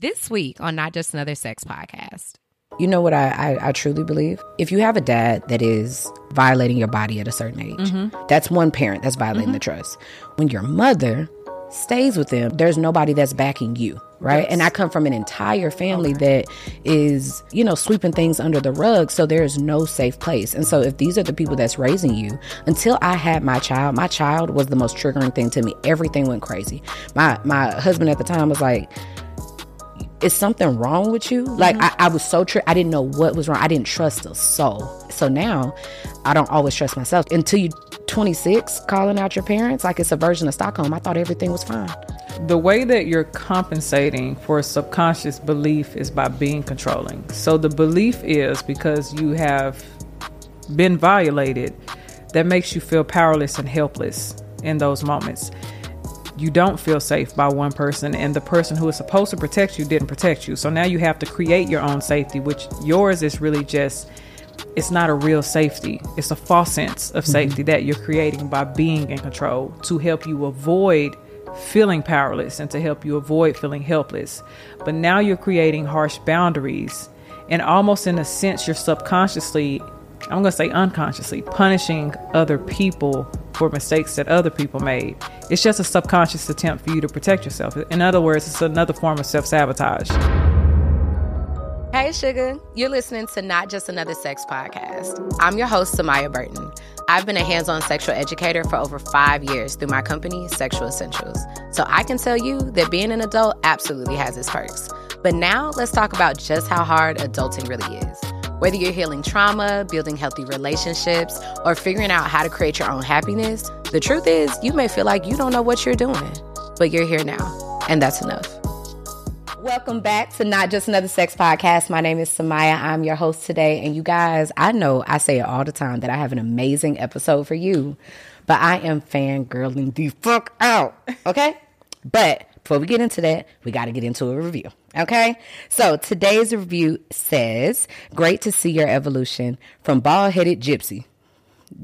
This week on Not Just Another Sex Podcast. You know what I, I, I, truly believe? If you have a dad that is violating your body at a certain age, mm-hmm. that's one parent that's violating mm-hmm. the trust. When your mother stays with them, there's nobody that's backing you, right? Yes. And I come from an entire family okay. that is, you know, sweeping things under the rug. So there is no safe place. And so if these are the people that's raising you, until I had my child, my child was the most triggering thing to me. Everything went crazy. My my husband at the time was like, is something wrong with you? Like mm-hmm. I, I, was so tri- I didn't know what was wrong. I didn't trust a soul. So now I don't always trust myself. Until you 26 calling out your parents like it's a version of Stockholm, I thought everything was fine. The way that you're compensating for a subconscious belief is by being controlling. So the belief is because you have been violated that makes you feel powerless and helpless in those moments you don't feel safe by one person and the person who is supposed to protect you didn't protect you. So now you have to create your own safety, which yours is really just it's not a real safety. It's a false sense of mm-hmm. safety mm-hmm. that you're creating by being in control to help you avoid feeling powerless and to help you avoid feeling helpless. But now you're creating harsh boundaries and almost in a sense you're subconsciously I'm going to say unconsciously punishing other people for mistakes that other people made. It's just a subconscious attempt for you to protect yourself. In other words, it's another form of self sabotage. Hey, Sugar. You're listening to Not Just Another Sex Podcast. I'm your host, Samia Burton. I've been a hands on sexual educator for over five years through my company, Sexual Essentials. So I can tell you that being an adult absolutely has its perks. But now let's talk about just how hard adulting really is. Whether you're healing trauma, building healthy relationships, or figuring out how to create your own happiness, the truth is you may feel like you don't know what you're doing, but you're here now, and that's enough. Welcome back to Not Just Another Sex Podcast. My name is Samia. I'm your host today. And you guys, I know I say it all the time that I have an amazing episode for you, but I am fangirling the fuck out. Okay? but before we get into that, we got to get into a review. Okay. So today's review says, Great to see your evolution from bald headed gypsy.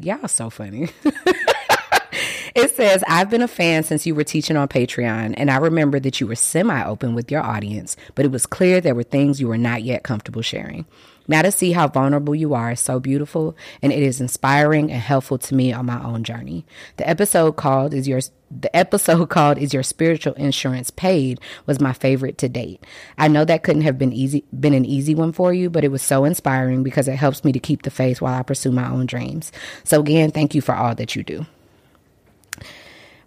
Y'all so funny. it says, I've been a fan since you were teaching on Patreon, and I remember that you were semi open with your audience, but it was clear there were things you were not yet comfortable sharing. Now to see how vulnerable you are is so beautiful, and it is inspiring and helpful to me on my own journey. The episode called is your the episode called is your spiritual insurance paid was my favorite to date. I know that couldn't have been easy been an easy one for you, but it was so inspiring because it helps me to keep the faith while I pursue my own dreams. So again, thank you for all that you do.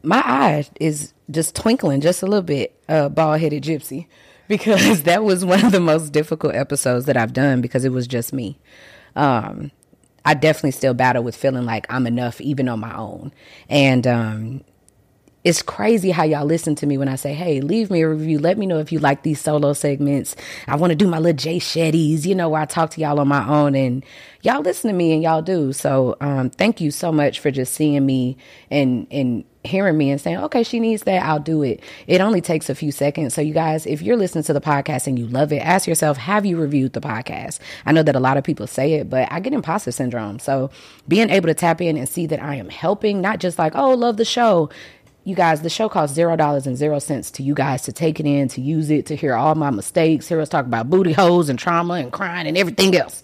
My eye is just twinkling just a little bit, uh, bald headed gypsy because that was one of the most difficult episodes that I've done because it was just me. Um, I definitely still battle with feeling like I'm enough even on my own. And um, it's crazy how y'all listen to me when I say, hey, leave me a review. Let me know if you like these solo segments. I want to do my little Jay Shetty's, you know, where I talk to y'all on my own. And y'all listen to me and y'all do. So um, thank you so much for just seeing me and, and hearing me and saying, okay, she needs that, I'll do it. It only takes a few seconds. So, you guys, if you're listening to the podcast and you love it, ask yourself, have you reviewed the podcast? I know that a lot of people say it, but I get imposter syndrome. So, being able to tap in and see that I am helping, not just like, oh, love the show. You guys, the show costs zero dollars and zero cents to you guys to take it in, to use it, to hear all my mistakes, hear us talk about booty holes and trauma and crying and everything else.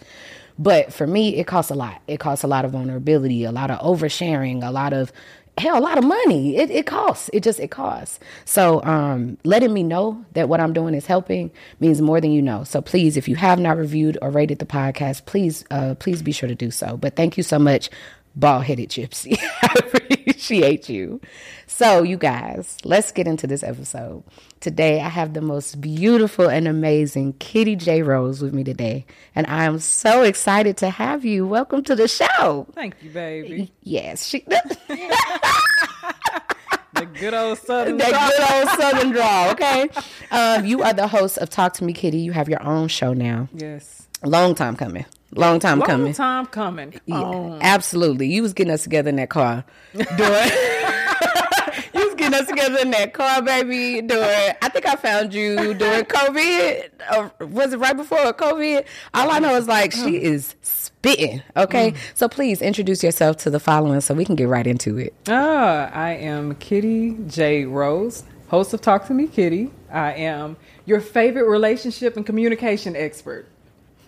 But for me, it costs a lot. It costs a lot of vulnerability, a lot of oversharing, a lot of hell, a lot of money. It, it costs. It just, it costs. So, um, letting me know that what I'm doing is helping means more than you know. So please, if you have not reviewed or rated the podcast, please, uh, please be sure to do so. But thank you so much, bald headed gypsy. I appreciate you. So, you guys, let's get into this episode. Today, I have the most beautiful and amazing Kittie J. Rose with me today. And I am so excited to have you. Welcome to the show. Thank you, baby. Yes. She, the good old southern that draw. good old southern draw okay um, you are the host of talk to me Kittie you have your own show now yes long time coming long time long coming Long time coming yeah, oh. absolutely you was getting us together in that car doing getting us together in that car, baby. During, I think I found you during COVID. Or was it right before COVID? All I know is like she is spitting. Okay, mm. so please introduce yourself to the following so we can get right into it. Ah, I am Kittie J Rose. host of Talk to Me Kittie. I am your favorite relationship and communication expert.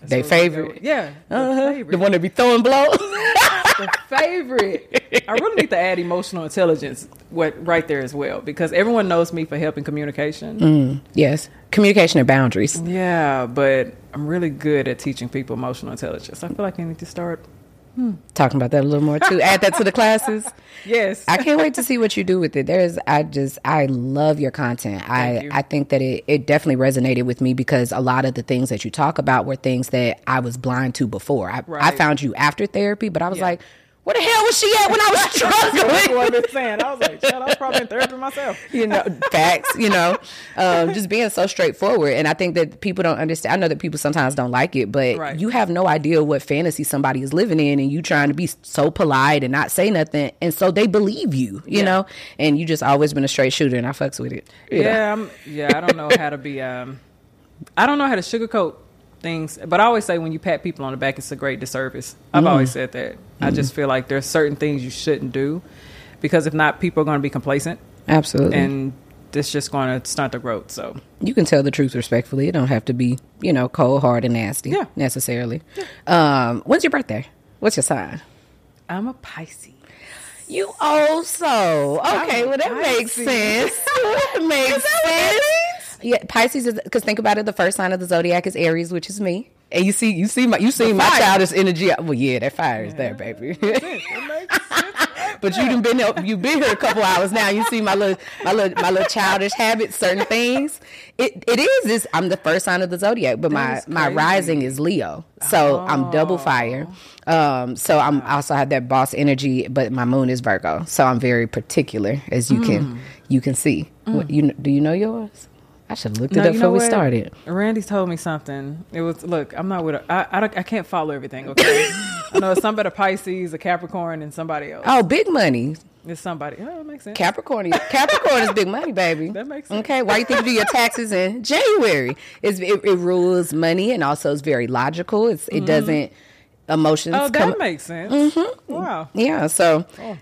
That's They favorite. Yeah. The Uh-huh. favorite. The one that be throwing blows. the favorite. I really need to add emotional intelligence what right there as well because everyone knows me for helping communication. yes. Communication and boundaries. Yeah, but I'm really good at teaching people emotional intelligence. I feel like I need to start. Talking about that a little more too. Add that to the classes. Yes. I can't wait to see what you do with it. There's, I just, I love your content. I, you. I think that it, it definitely resonated with me because a lot of the things that you talk about were things that I was blind to before. I, I found you after therapy, but I was Yeah. like, where the hell was she at when I was That's what struggling? I've been saying. I was like, "Shut up, probably in therapy myself. you know, facts, you know, um, just being so straightforward. And I think that people don't understand. I know that people sometimes don't like it, but Right. you have no idea what fantasy somebody is living in, and you trying to be so polite and not say nothing, and so they believe you, you Yeah. know. And you just always been a straight shooter, and I fucks with it. Yeah, I'm, yeah. I don't know how to be. Um, I don't know how to sugarcoat things, but I always say when you pat people on the back, it's a great disservice. I've Mm. always said that. I just feel like there's certain things you shouldn't do because if not, people are going to be complacent, absolutely. and it's just going to stunt the growth. So you can tell the truth respectfully. It don't have to be, you know, cold, hard, and nasty. Yeah. necessarily. Um, when's your birthday? What's your sign? I'm a Pisces. You also okay. Well, that makes sense. that makes sense. Yeah, Pisces is because think about it. The first sign of the zodiac is Aries, which is me. And you see, you see my, you see my childish energy. Well, yeah, that fire is there, baby. but you done been there, you've been here a couple hours now. You see my little, my little, my little childish habits, certain things. It, it is. Is I'm the first sign of the zodiac, but my my rising is Leo, so I'm double fire. Um, so I'm also have that boss energy, but my moon is Virgo, so I'm very particular, as you Mm. can you can see. What, you do you know yours? I should have looked it No, up before we started. Randy told me something. It was look. I'm not with. A, I, I I can't follow everything. Okay, I know it's about a Pisces, a Capricorn, and somebody else. Oh, big money. It's somebody. Oh, that makes sense. Capricorn. Capricorn is big money, baby. That makes sense. Okay, why you think you do your taxes in January? It's, it, it rules money and also it's very logical. It's it doesn't emotions Mm-hmm. oh, that come. makes sense. Wow. yeah, so Oh.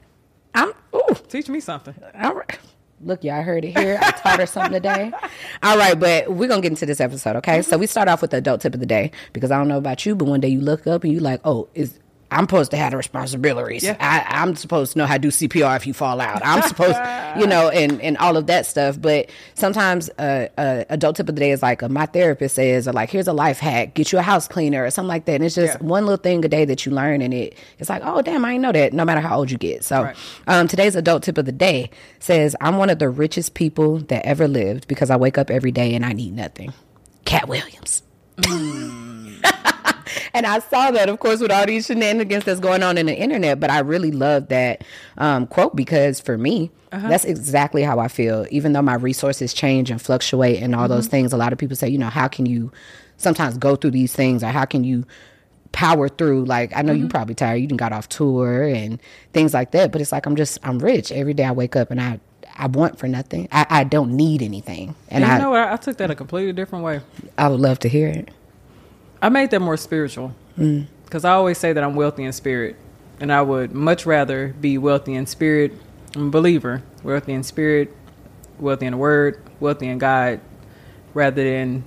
I'm. Ooh, Teach me something. all right. Look, y'all heard it here. I taught her something today. All right, but we're gonna get into this episode, okay? So we start off with the adult tip of the day because I don't know about you, but one day you look up and you like, oh, is I'm supposed to have the responsibilities. Yeah. I, I'm supposed to know how to do CPR if you fall out. I'm supposed, you know, and and all of that stuff. But sometimes uh, uh, adult tip of the day is like uh, my therapist says, or like here's a life hack: get you a house cleaner or something like that. And it's just Yeah. one little thing a day that you learn, and it it's like, oh damn, I didn't know that. No matter how old you get. So Right. um, today's adult tip of the day says, I'm one of the richest people that ever lived because I wake up every day and I need nothing. Katt Williams. and I saw that, of course, with all these shenanigans that's going on in the internet. But I really love that um, quote because for me, uh-huh. that's exactly how I feel. Even though my resources change and fluctuate and all those mm-hmm. things, a lot of people say, you know, how can you sometimes go through these things or how can you power through like I know you mm-hmm. probably tired you done got off tour and things like that but it's like I'm just I'm rich every day I wake up and I I want for nothing I, I don't need anything and And I you know what? I took that a completely different way. I would love to hear it I made that more spiritual because I always say that I'm wealthy in spirit, and I would much rather be wealthy in spirit. I'm a believer, wealthy in spirit, wealthy in the Word, wealthy in God, rather than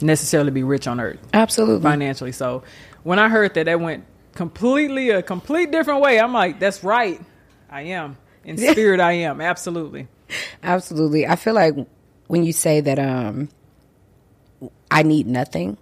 necessarily be rich on earth absolutely financially. So when I heard that, that went completely a complete different way. I'm like, that's right. I am in spirit. I am absolutely. Absolutely. I feel like when you say that um I need nothing,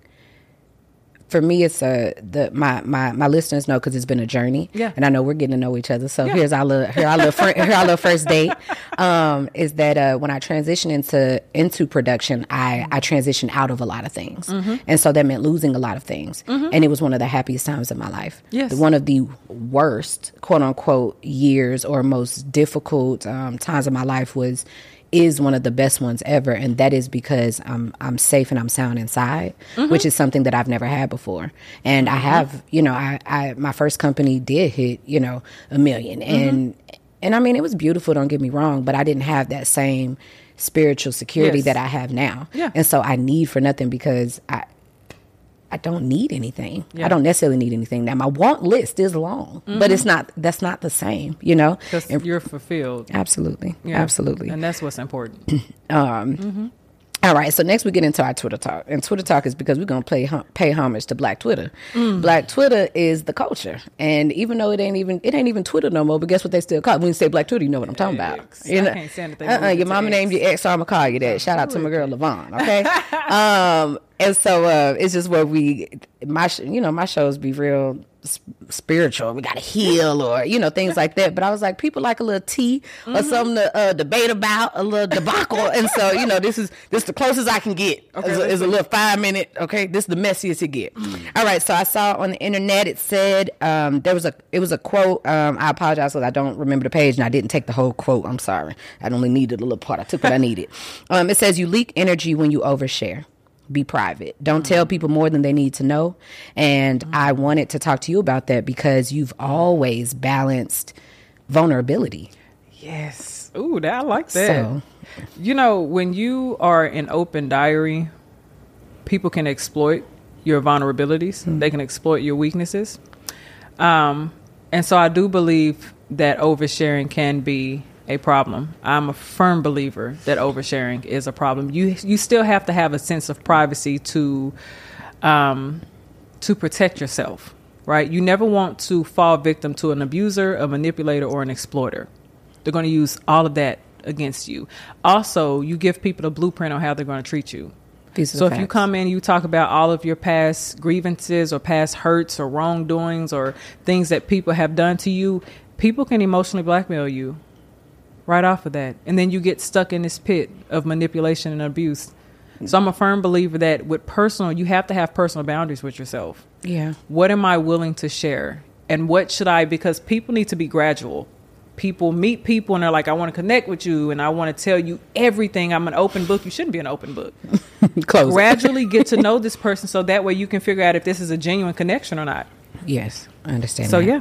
for me it's a the my my my listeners know because it's been a journey. Yeah. And I know we're getting to know each other. So Yeah. here's our little here our little fir- here our little first date. Um, is that uh when I transitioned into into production, I I transitioned out of a lot of things. Mm-hmm. And so that meant losing a lot of things. And it was one of the happiest times of my life. Yes. One of the worst quote unquote years or most difficult um, times of my life was is one of the best ones ever and that is because I'm I'm safe and I'm sound inside mm-hmm. which is something that I've never had before. And I mm-hmm. have you know I, I my first company did hit you know a 1000000 mm-hmm. and and I mean it was beautiful don't get me wrong but I didn't have that same spiritual security Yes. that I have now. Yeah. and so I need for nothing because I I don't need anything. Yeah. I don't necessarily need anything. Now my want list is long, but it's mm-hmm. not. That's not the same. You know. Because And- you're fulfilled. absolutely, Yeah. absolutely. And that's what's important. Um, mm-hmm. All right, so next we get into our Twitter talk, and Twitter talk is because we're gonna play pay homage to Black Twitter. Mm. Black Twitter is the culture, and even though it ain't even it ain't even Twitter no more, but guess what they still call it? When you say Black Twitter, you know what I'm talking about. X. You I know, can't uh-uh, your mama X. named you ex, so I'm gonna call you that. Shout out to my girl Levon. Okay, um, and so uh, it's just where we my sh- you know my shows be real spiritual. We gotta heal or you know things like that. But I was like, people like a little tea or Mm-hmm. something to uh, debate about, a little debacle. and so you know this is this the closest I can get. Okay, is, a, is a little five minute. Okay, this is the messiest it get. All right, so I saw on the internet it said um, there was a it was a quote. Um, I apologize because I don't remember the page and I didn't take the whole quote. I'm sorry. I only needed a little part. I took what I needed. Um, it says you leak energy when you overshare be private. Don't tell mm-hmm. people more than they need to know. And mm-hmm. I wanted to talk to you about that because you've always balanced vulnerability. yes. Ooh, that, I like that. So, You know, when you are an open diary, people can exploit your vulnerabilities. Hmm. They can exploit your weaknesses. Um, and so I do believe that oversharing can be a problem. I'm a firm believer that oversharing is a problem. You you still have to have a sense of privacy to um, to protect yourself, right? You never want to fall victim to an abuser, a manipulator, or an exploiter. They're going to use all of that against you. Also, you give people a blueprint on how they're going to treat you. these So if you come in, you talk about all of your past grievances or past hurts or wrongdoings or things that people have done to you, people can emotionally blackmail you right off of that. And then you get stuck in this pit of manipulation and abuse. So I'm a firm believer that with personal, you have to have personal boundaries with yourself. yeah, What am I willing to share? And what should I, because people need to be gradual. People meet people and they're like, I want to connect with you and I want to tell you everything. I'm an open book. You shouldn't be an open book close. gradually get to know this person so that way you can figure out if this is a genuine connection or not. yes, I understand. So that. yeah.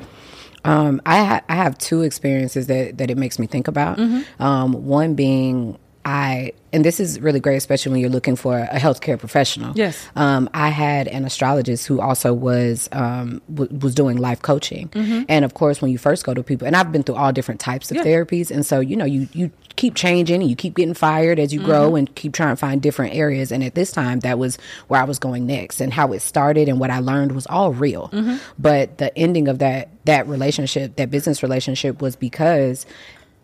Um, I ha- I have two experiences that that it makes me think about. Um, one being I, and this is really great, especially when you're looking for a healthcare professional. Yes. Um, I had an astrologist who also was um, w- was doing life coaching, and of course, when you first go to people, and I've been through all different types of Yeah. therapies, and so you know, you you keep changing, and you keep getting fired as you grow, and keep trying to find different areas. And at this time, that was where I was going next, and how it started, and what I learned was all real. But the ending of that that relationship, that business relationship, was because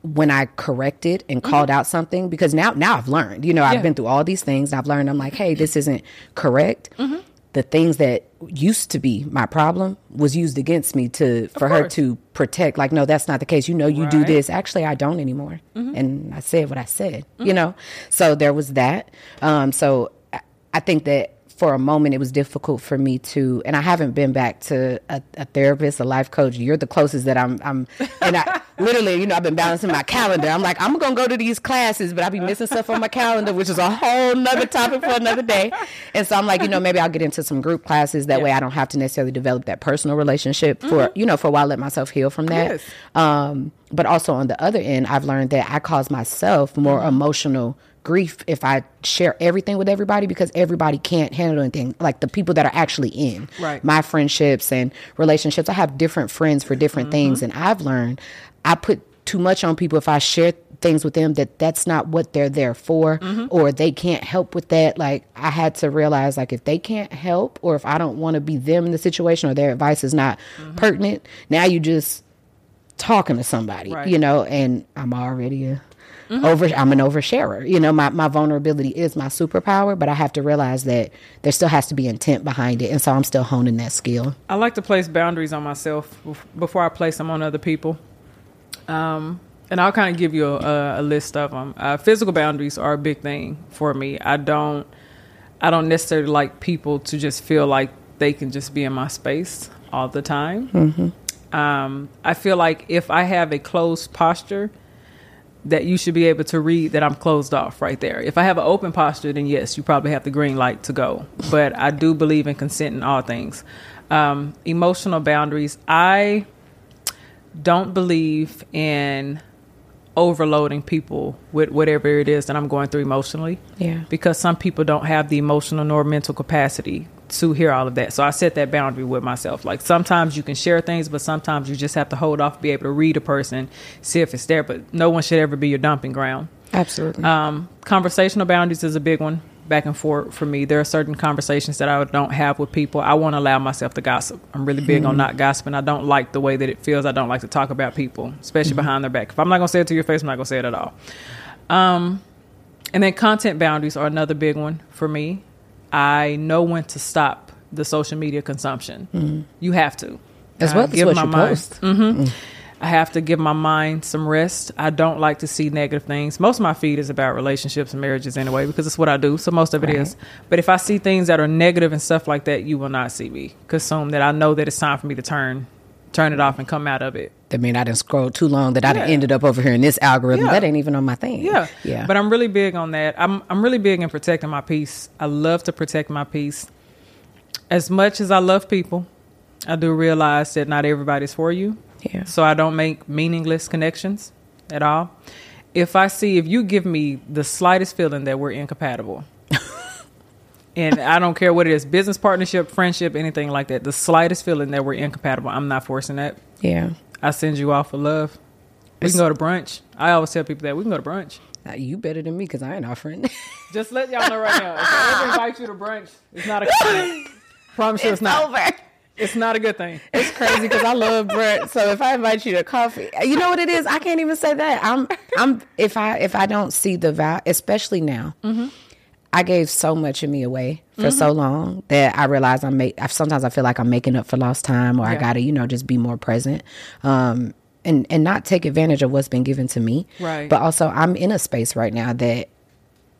when I corrected and mm-hmm. called out something because now now I've learned. You know, Yeah. I've been through all these things. And I've learned. I'm like, hey, this isn't correct. Mm-hmm. The things that used to be my problem was used against me to for her to protect. Like, no, that's not the case. You know, you do this. Actually, I don't anymore. Mm-hmm. And I said what I said. You know, so there was that. Um, so I, I think that for a moment it was difficult for me to and I haven't been back to a, a therapist, a life coach. You're the closest that I'm I'm and I literally, you know, I've been balancing my calendar. I'm like, I'm gonna go to these classes, but I'll be missing stuff on my calendar, which is a whole nother topic for another day. And so I'm like, you know, maybe I'll get into some group classes. That way I don't have to necessarily develop that personal relationship for you know, for a while let myself heal from that. Yes. Um, but also on the other end, I've learned that I cause myself more Mm-hmm. emotional grief if I share everything with everybody because everybody can't handle anything. Like the people that are actually in Right. my friendships and relationships, I have different friends for different mm-hmm. things, and I've learned I put too much on people if I share things with them that that's not what they're there for mm-hmm. or they can't help with that like i had to realize like if they can't help or if i don't want to be them in the situation or their advice is not mm-hmm. pertinent now you just talking to somebody, Right. you know, and I'm already a over I'm an oversharer. You know, my, my vulnerability is my superpower, but I have to realize that there still has to be intent behind it. And so I'm still honing that skill. I like to place boundaries on myself before I place them on other people. Um, and I'll kind of give you a, a list of them. Uh, physical boundaries are a big thing for me. I don't, I don't necessarily like people to just feel like they can just be in my space all the time. Um, I feel like if I have a closed posture, that you should be able to read that I'm closed off right there. If I have an open posture, then yes, you probably have the green light to go. But I do believe in consent in all things. Um, emotional boundaries. I don't believe in overloading people with whatever it is that I'm going through emotionally. Yeah. Because some people don't have the emotional nor mental capacity to hear all of that. So I set that boundary with myself. Like sometimes you can share things, but sometimes you just have to hold off, be able to read a person, see if it's there. But no one should ever be your dumping ground. Absolutely. Um, conversational boundaries is a big one back and forth for me. There are certain conversations that I don't have with people. I want to allow myself to gossip. I'm really big mm-hmm. on not gossiping. I don't like the way that it feels. I don't like to talk about people, especially mm-hmm. behind their back. If I'm not going to say it to your face, I'm not going to say it at all. Um, and then content boundaries are another big one for me. I know when to stop the social media consumption. Mm-hmm. You have to. As well as what you mind. post. Mm-hmm. Mm. I have to give my mind some rest. I don't like to see negative things. Most of my feed is about relationships and marriages anyway, because it's what I do. So most of it right. is. But if I see things that are negative and stuff like that, you will not see me consume that. I know that it's time for me to turn turn it off and come out of it. That mean I didn't scroll too long that yeah. I ended up over here in this algorithm. Yeah. That ain't even on my thing. Yeah. Yeah. But I'm really big on that. I'm I'm really big in protecting my peace. I love to protect my peace. As much as I love people, I do realize that not everybody's for you. Yeah. So I don't make meaningless connections at all. If I see if you give me the slightest feeling that we're incompatible, and I don't care what it is business partnership, friendship, anything like that. The slightest feeling that we're incompatible, I'm not forcing that. Yeah. I send you off for love. We it's, can go to brunch. I always tell people that we can go to brunch. Now, you better than me because I ain't offering. Just let y'all know right now. If I ever invite you to brunch, it's not a good thing. Promise you it's, it's not. Over. It's not a good thing. It's crazy because I love brunch. So if I invite you to coffee, you know what it is? I can't even say that. I'm I'm if I if I don't see the value, especially now. Mm-hmm I gave so much of me away for mm-hmm. so long that I realized I'm make. Sometimes I feel like I'm making up for lost time, or yeah. I gotta, you know, just be more present, um, and and not take advantage of what's been given to me. Right. But also, I'm in a space right now that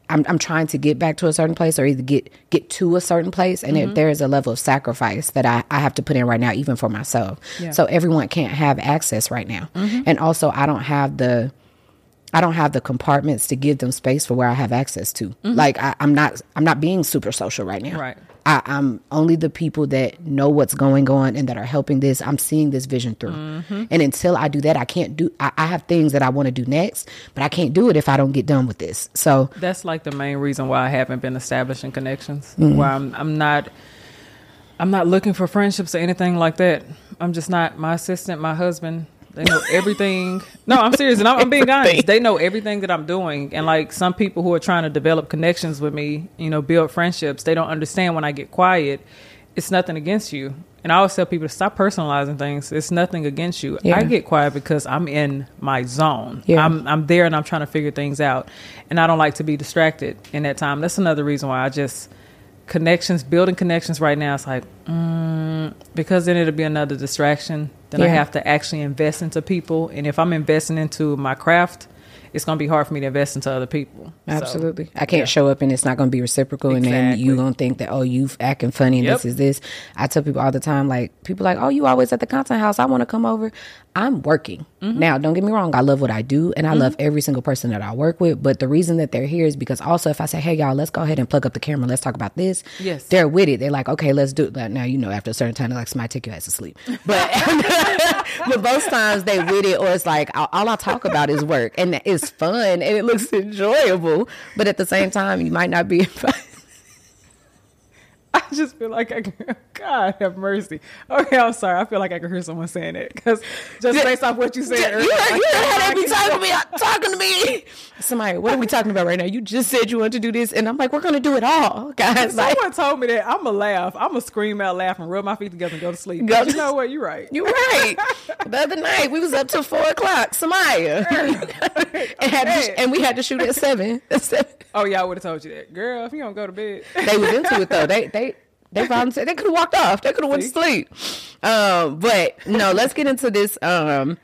I'm I'm trying to get back to a certain place, or either get get to a certain place, and mm-hmm. there is a level of sacrifice that I I have to put in right now, even for myself. Yeah. So everyone can't have access right now, mm-hmm. and also I don't have the I don't have the compartments to give them space for where I have access to. Mm-hmm. Like I, am not I'm not being super social right now. Right. I, am only the people that know what's going on and that are helping this. I'm seeing this vision through. Mm-hmm. And until I do that, I can't do I, I have things that I want to do next, but I can't do it if I don't get done with this. So that's like the main reason why I haven't been establishing connections. Mm-hmm. Why I'm I'm not I'm not looking for friendships or anything like that. I'm just not my assistant, my husband, they know everything. no, I'm serious, and I'm, I'm, being honest. They know everything that I'm doing, and like some people who are trying to develop connections with me, you know, build friendships. They don't understand when I get quiet. It's nothing against you, and I always tell people to stop personalizing things. It's nothing against you. Yeah. I get quiet because I'm in my zone. Yeah. I'm I'm there, and I'm trying to figure things out, and I don't like to be distracted in that time. That's another reason why I just connections, building connections right now. It's like mm, because then it'll be another distraction then yeah. I have to actually invest into people. And if I'm investing into my craft, it's going to be hard for me to invest into other people. Absolutely. So, I can't yeah. show up and it's not going to be reciprocal. Exactly. And then you're going to think that, oh, you acting funny and yep. this is this. I tell people all the time, like, people like, oh, you always at the content house. I want to come over. I'm working. Mm-hmm. Now, don't get me wrong. I love what I do and I mm-hmm. love every single person that I work with. But the reason that they're here is because also if I say, hey, y'all, let's go ahead and plug up the camera. Let's talk about this. Yes. They're with it. They're like, okay, let's do it. Now, you know, after a certain time, they're like, somebody take your ass to sleep. But, but most times they with it or it's like, all, all I talk about is work and it's fun and it looks enjoyable. But at the same time, you might not be. I just feel like I can, God have mercy. Okay, I'm sorry. I feel like I can hear someone saying it because just based off what you said earlier. You heard, you heard how they be talking to me, uh, talking to me. Somebody, what are we talking about right now? You just said you want to do this, and I'm like, we're going to do it all, guys. Someone like, told me that I'm to laugh. I'm to scream out, laugh, and rub my feet together and go to sleep. Go, you know what? You're right. You're right. the other night, we was up till 4 o'clock, Samia. and, had to, and we had to shoot at 7. At 7. Oh, yeah, I would have told you that. Girl, if you don't go to bed. they was into it, though. They, they, they found they could have walked off. They could have went to sleep. Um, but no, let's get into this. Um,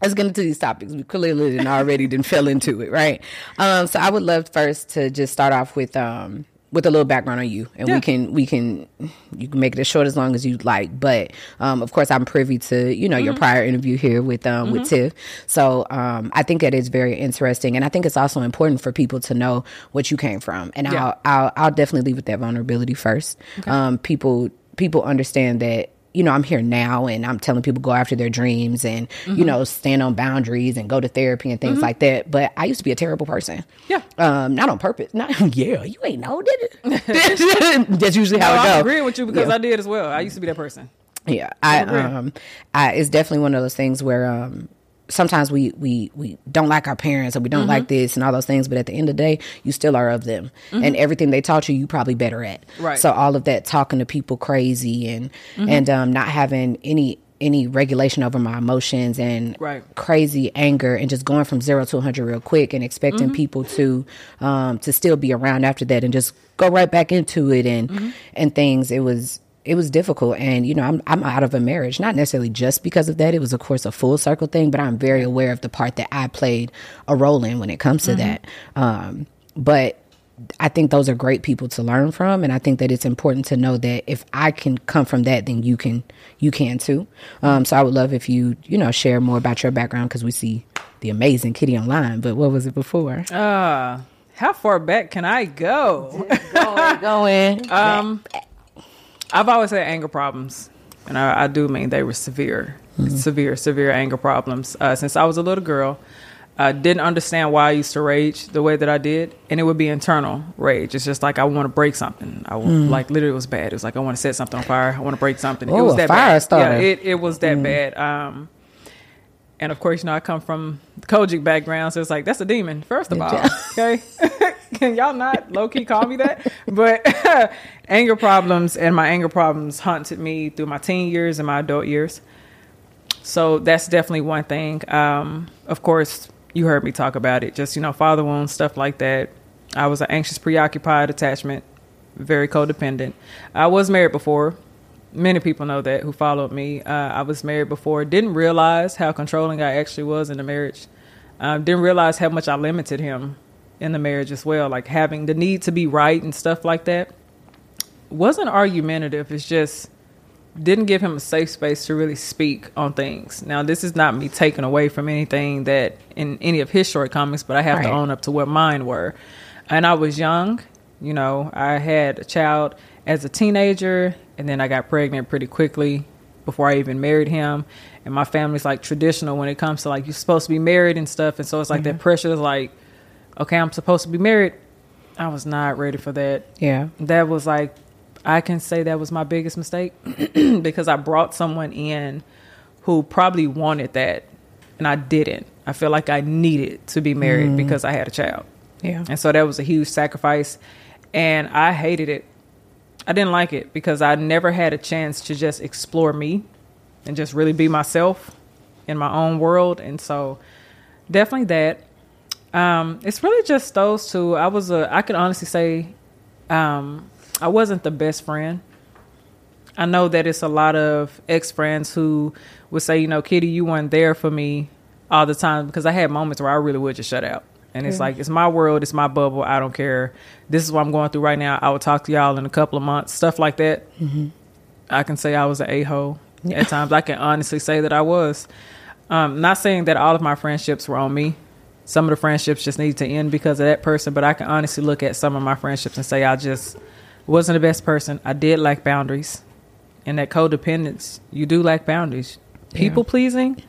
let's get into these topics. We clearly didn't already didn't fell into it, right? Um, so I would love first to just start off with um with a little background on you, and yeah. we can we can you can make it as short as long as you like. But um, of course, I'm privy to you know mm-hmm. your prior interview here with um, mm-hmm. with Tiff, so um, I think that is very interesting, and I think it's also important for people to know what you came from. And yeah. I'll, I'll I'll definitely leave with that vulnerability first. Okay. Um, people people understand that you know, I'm here now and I'm telling people go after their dreams and, Mm-hmm. you know, stand on boundaries and go to therapy and things like that. But I used to be a terrible person. Yeah. Um, not on purpose. Not yeah, you ain't know, did it? That's usually how No, it I'm goes. agreeing with you because Yeah. I did as well. I used to be that person. Yeah, I agree. um, I it's definitely one of those things where um, sometimes we we we don't like our parents or we don't like mm-hmm. this and all those things, but at the end of the day, you still are of them, mm-hmm. and everything they taught you, you probably better at. Right. So all of that talking to people crazy and mm-hmm. and um, not having any any regulation over my emotions and Right. crazy anger and just going from zero to 100 real quick and expecting people to um to still be around after that and just go right back into it and and things. It was it was difficult and you know I'm I'm out of a marriage not necessarily just because of that it was of course a full circle thing but I'm very aware of the part that I played a role in when it comes to that um but I think those are great people to learn from, and I think that it's important to know that if I can come from that, then you can, you can too. Um, so I would love if you, you know, share more about your background because we see the amazing Kittie online. But what was it before? Uh, how far back can I go? going, going. Um, I've always had anger problems, and I, I do mean they were severe, severe, severe anger problems. Uh, since I was a little girl, I didn't understand why I used to rage the way that I did, and it would be internal rage. It's just like I want to break something. I want, like literally it was bad. It was like I want to set something on fire. I want to break something. it Oh, was that fire bad. starter. Yeah, it, it was that bad. Um, and of course, you know, I come from the COGIC background, so it's like that's a demon. First of all, okay, can y'all not low key call me that? But anger problems and my anger problems haunted me through my teen years and my adult years. So that's definitely one thing. Um, of course, you heard me talk about it. Just you know, father wounds, stuff like that. I was an anxious, preoccupied attachment, very codependent. I was married before. Many people know that who followed me. Uh, I was married before. Didn't realize how controlling I actually was in the marriage. Um, didn't realize how much I limited him in the marriage as well. Like having the need to be right and stuff like that. Wasn't argumentative. It's just didn't give him a safe space to really speak on things. Now, this is not me taking away from anything that in any of his shortcomings, but I have to own up to what mine were. And I was young, you know, I had a child as a teenager, and then I got pregnant pretty quickly before I even married him. And my family's like traditional when it comes to like you're supposed to be married and stuff, and so it's like that mm-hmm. pressure is like, okay, I'm supposed to be married. I was not ready for that yeah. that was like I can say that was my biggest mistake because I brought someone in who probably wanted that and I didn't. I feel like I needed to be married mm-hmm. because I had a child. Yeah. And so that was a huge sacrifice and I hated it. I didn't like it because I never had a chance to just explore me and just really be myself in my own world and so definitely that um, it's really just those two. I was a. I could honestly say, um, I wasn't the best friend. I know that it's a lot of ex friends who would say, you know, Kittie, you weren't there for me all the time because I had moments where I really would just shut out. And it's like it's my world, it's my bubble. I don't care. This is what I'm going through right now. I will talk to y'all in a couple of months, stuff like that. I can say I was an a hole at times. I can honestly say that I was. Um, not saying that all of my friendships were on me. Some of the friendships just need to end because of that person, but I can honestly look at some of my friendships and say I just wasn't the best person. I did lack boundaries. And that codependence, you do lack boundaries. People pleasing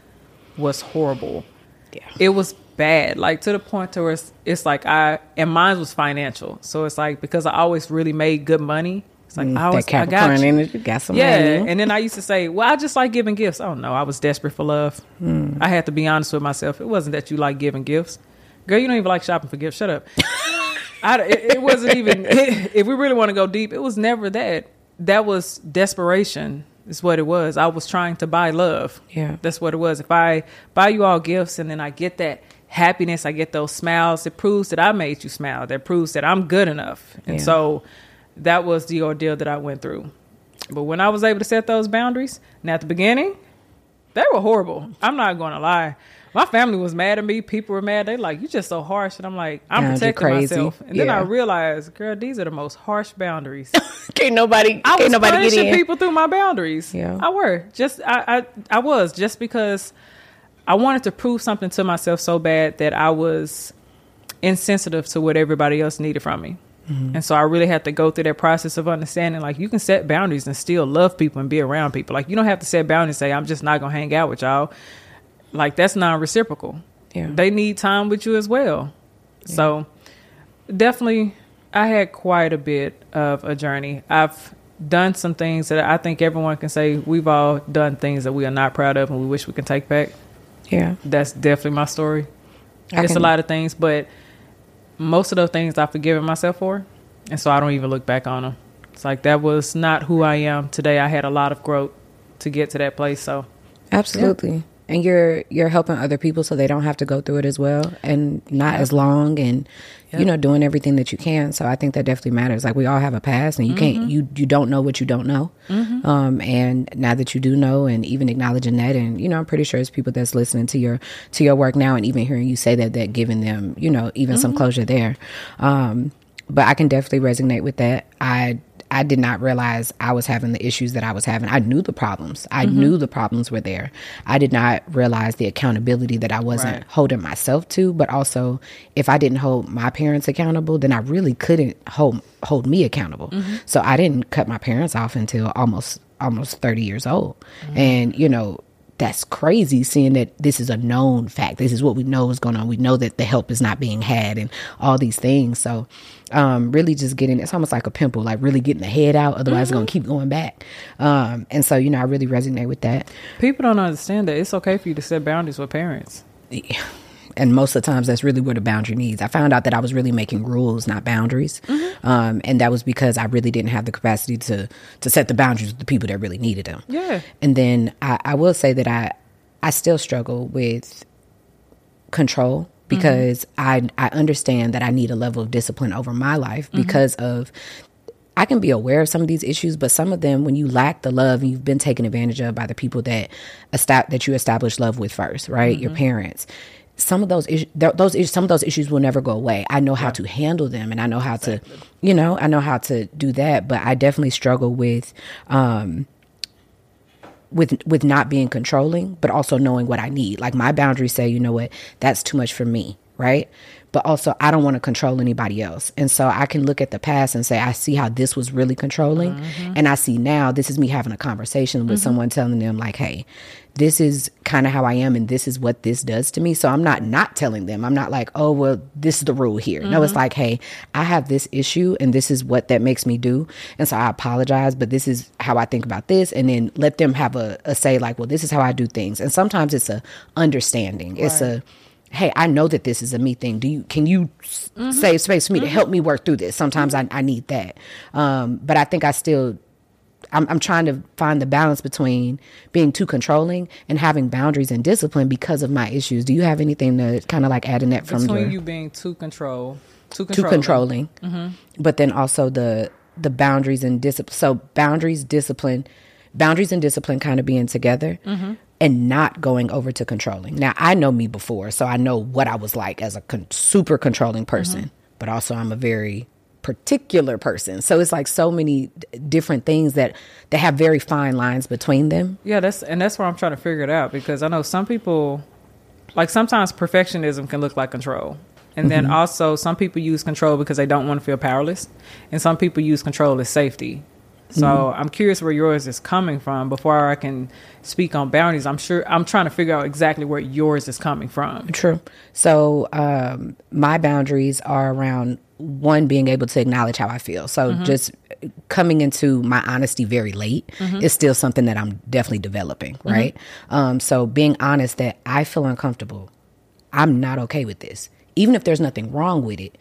was horrible. Yeah. It was bad, like to the point to where it's, it's like I and mine was financial. So it's like because I always really made good money. It's like I Mm, that I got Capricorn you. energy got some Yeah, money. and then I used to say, "Well, I just like giving gifts." Oh no, I was desperate for love. Hmm. I had to be honest with myself. It wasn't that you like giving gifts, girl. You don't even like shopping for gifts. Shut up. I, it, it wasn't even. if we really want to go deep, it was never that. That was desperation. Is what it was. I was trying to buy love. Yeah. that's what it was. If I buy you all gifts and then I get that happiness, I get those smiles. It proves that I made you smile. That proves that I'm good enough. And Yeah. so that was the ordeal that I went through. But when I was able to set those boundaries, now at the beginning, they were horrible. I'm not going to lie. My family was mad at me. People were mad. They like, you just so harsh. And I'm like, I'm Yeah, you're protecting myself. And then I realized, girl, these are the most harsh boundaries. can't nobody, I can't was nobody get punishing in. people through my boundaries. Yeah. I were just I, I I was just because I wanted to prove something to myself so bad that I was insensitive to what everybody else needed from me. Mm-hmm. And so I really had to go through that process of understanding like you can set boundaries and still love people and be around people. Like you don't have to set boundaries and say, I'm just not gonna hang out with y'all. Like that's non reciprocal. Yeah. They need time with you as well. So definitely I had quite a bit of a journey. I've done some things that I think everyone can say we've all done things that we are not proud of and we wish we can take back. Yeah. That's definitely my story. I it's can- a lot of things, but most of those things I've forgiven myself for, and so I don't even look back on them. It's like that was not who I am today. I had a lot of growth to get to that place. So Absolutely. And you're you're helping other people so they don't have to go through it as well and not as long and you know doing everything that you can. So I think that definitely matters. Like we all have a past and you can't you you don't know what you don't know. Um and now that you do know and even acknowledging that and you know I'm pretty sure it's people that's listening to your to your work now and even hearing you say that that giving them, you know, even some closure there. Um but I can definitely resonate with that. I I did not realize I was having the issues that I was having. I knew the problems. I mm-hmm. knew the problems were there. I did not realize the accountability that I wasn't Right. holding myself to, but also if I didn't hold my parents accountable, then I really couldn't hold hold me accountable. Mm-hmm. So I didn't cut my parents off until almost almost 30 years old. Mm-hmm. And you know, that's crazy seeing that this is a known fact. This is what we know is going on. We know that the help is not being had and all these things. So, um, really just getting it's almost like a pimple, like really getting the head out. Otherwise, it's going to keep going back. Um, and so, you know, I really resonate with that. people don't understand that it's okay for you to set boundaries with parents. And most of the times, that's really where the boundary needs. I found out that I was really making rules, not boundaries, mm-hmm. um, and that was because I really didn't have the capacity to to set the boundaries with the people that really needed them. Yeah. And then I, I will say that I I still struggle with control mm-hmm. because I I understand that I need a level of discipline over my life mm-hmm. because of I can be aware of some of these issues, but some of them, when you lack the love and you've been taken advantage of by the people that that you establish love with first, right? Your parents. Some of those issues, those some of those issues will never go away. I know how to handle them, and I know how to, you know, I know how to do that. But I definitely struggle with, um, with with not being controlling, but also knowing what I need. Like my boundaries say, you know what, that's too much for me, right? But also I don't want to control anybody else. And so I can look at the past and say, I see how this was really controlling. Mm-hmm. And I see now this is me having a conversation with mm-hmm. someone telling them like, hey, this is kind of how I am and this is what this does to me. So I'm not not telling them. I'm not like, oh, well, this is the rule here. No, it's mm-hmm. like, hey, I have this issue and this is what that makes me do. And so I apologize, but this is how I think about this. And then let them have a, a say like, well, this is how I do things. And sometimes it's a understanding. It's a, hey, I know that this is a me thing. Do you can you s mm-hmm. save space for me to help mm-hmm. me work through this? Sometimes mm-hmm. I, I need that. Um, but I think I still I'm, I'm trying to find the balance between being too controlling and having boundaries and discipline because of my issues. Do you have anything to kind of like add in that from Between your you being too control, too too controlling. controlling, but then also the the boundaries and discipline. So boundaries, discipline, boundaries and discipline kind of being together. And not going over to controlling. Now I know me before, so I know what I was like as a con- super controlling person. Mm-hmm. But also, I'm a very particular person. So it's like so many d- different things that that have very fine lines between them. Yeah, that's and that's where I'm trying to figure it out because I know some people like sometimes perfectionism can look like control. And then mm-hmm. also some people use control because they don't want to feel powerless. And some people use control as safety. So I'm curious where yours is coming from before I can speak on boundaries. I'm sure I'm trying to figure out exactly where yours is coming from. True. So um, my boundaries are around one being able to acknowledge how I feel. So just coming into my honesty very late is still something that I'm definitely developing. Right. Um, so being honest that I feel uncomfortable. I'm not okay with this, even if there's nothing wrong with it.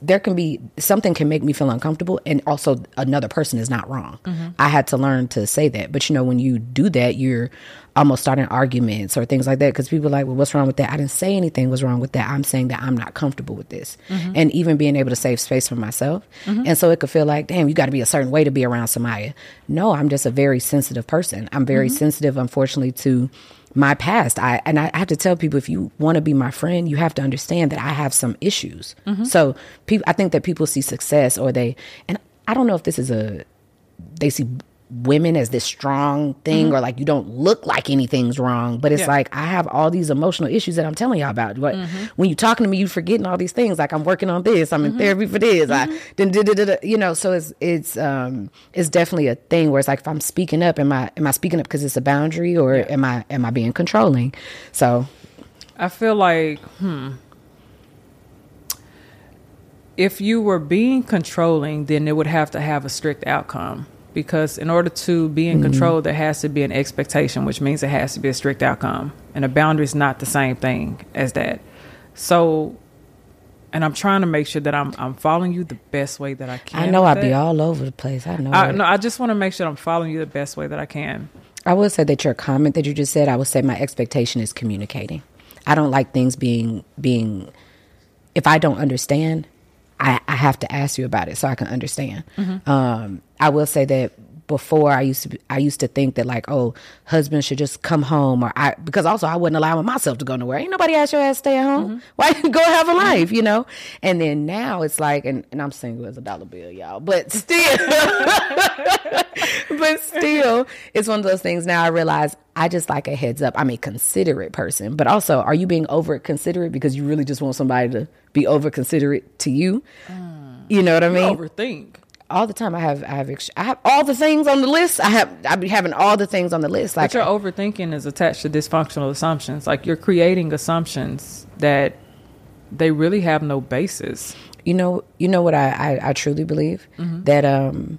There can be something can make me feel uncomfortable, and also another person is not wrong. I had to learn to say that. But you know, when you do that, you're almost starting arguments or things like that because people are like, well, what's wrong with that? I didn't say anything was wrong with that. I'm saying that I'm not comfortable with this. And even being able to save space for myself. And so it could feel like, damn, you got to be a certain way to be around Samia. No, I'm just a very sensitive person. I'm very mm-hmm. sensitive, unfortunately, to my past. I and I have to tell people if you want to be my friend, you have to understand that I have some issues. Mm-hmm. So people I think that people see success or they and I don't know if this is a they see women as this strong thing or like you don't look like anything's wrong but it's Yeah. like i have all these emotional issues that i'm telling y'all about. But when you're talking to me you're forgetting all these things like i'm working on this i'm in therapy for this i dun- dun, you know so it's it's um it's definitely a thing where it's like if i'm speaking up am i am i speaking up because it's a boundary or am i am i being controlling? So I feel like, hmm. If you were being controlling, then it would have to have a strict outcome. Because in order to be in control, there has to be an expectation, which means it has to be a strict outcome. And a boundary is not the same thing as that. So, and I'm trying to make sure that I'm I'm following you the best way that I can. i know i'd be all over the place i know I, it. no, I just want to make sure I'm following you the best way that I can. I would say that your comment that you just said, I would say my expectation is communicating. I don't like things being being if I don't understand, I, I have to ask you about it so I can understand. Um, I will say that before I used to be, I used to think that like oh husband should just come home or I because also I wasn't allowing myself to go nowhere. Ain't nobody asked your ass to stay at home. Mm-hmm. Why you go have a mm-hmm. life, you know? And then now it's like and, and I'm single as a dollar bill, y'all. But still but still, it's one of those things. Now I realize I just like a heads up. I'm a considerate person, but also, are you being over considerate because you really just want somebody to be over considerate to you? Mm. You know what I mean? Overthink. All the time, I have, I have, ex- I have all the things on the list. I have, I be having all the things on the list. Like But your overthinking is attached to dysfunctional assumptions. Like you're creating assumptions that they really have no basis. you know, you know what I, I, I truly believe mm-hmm. that um,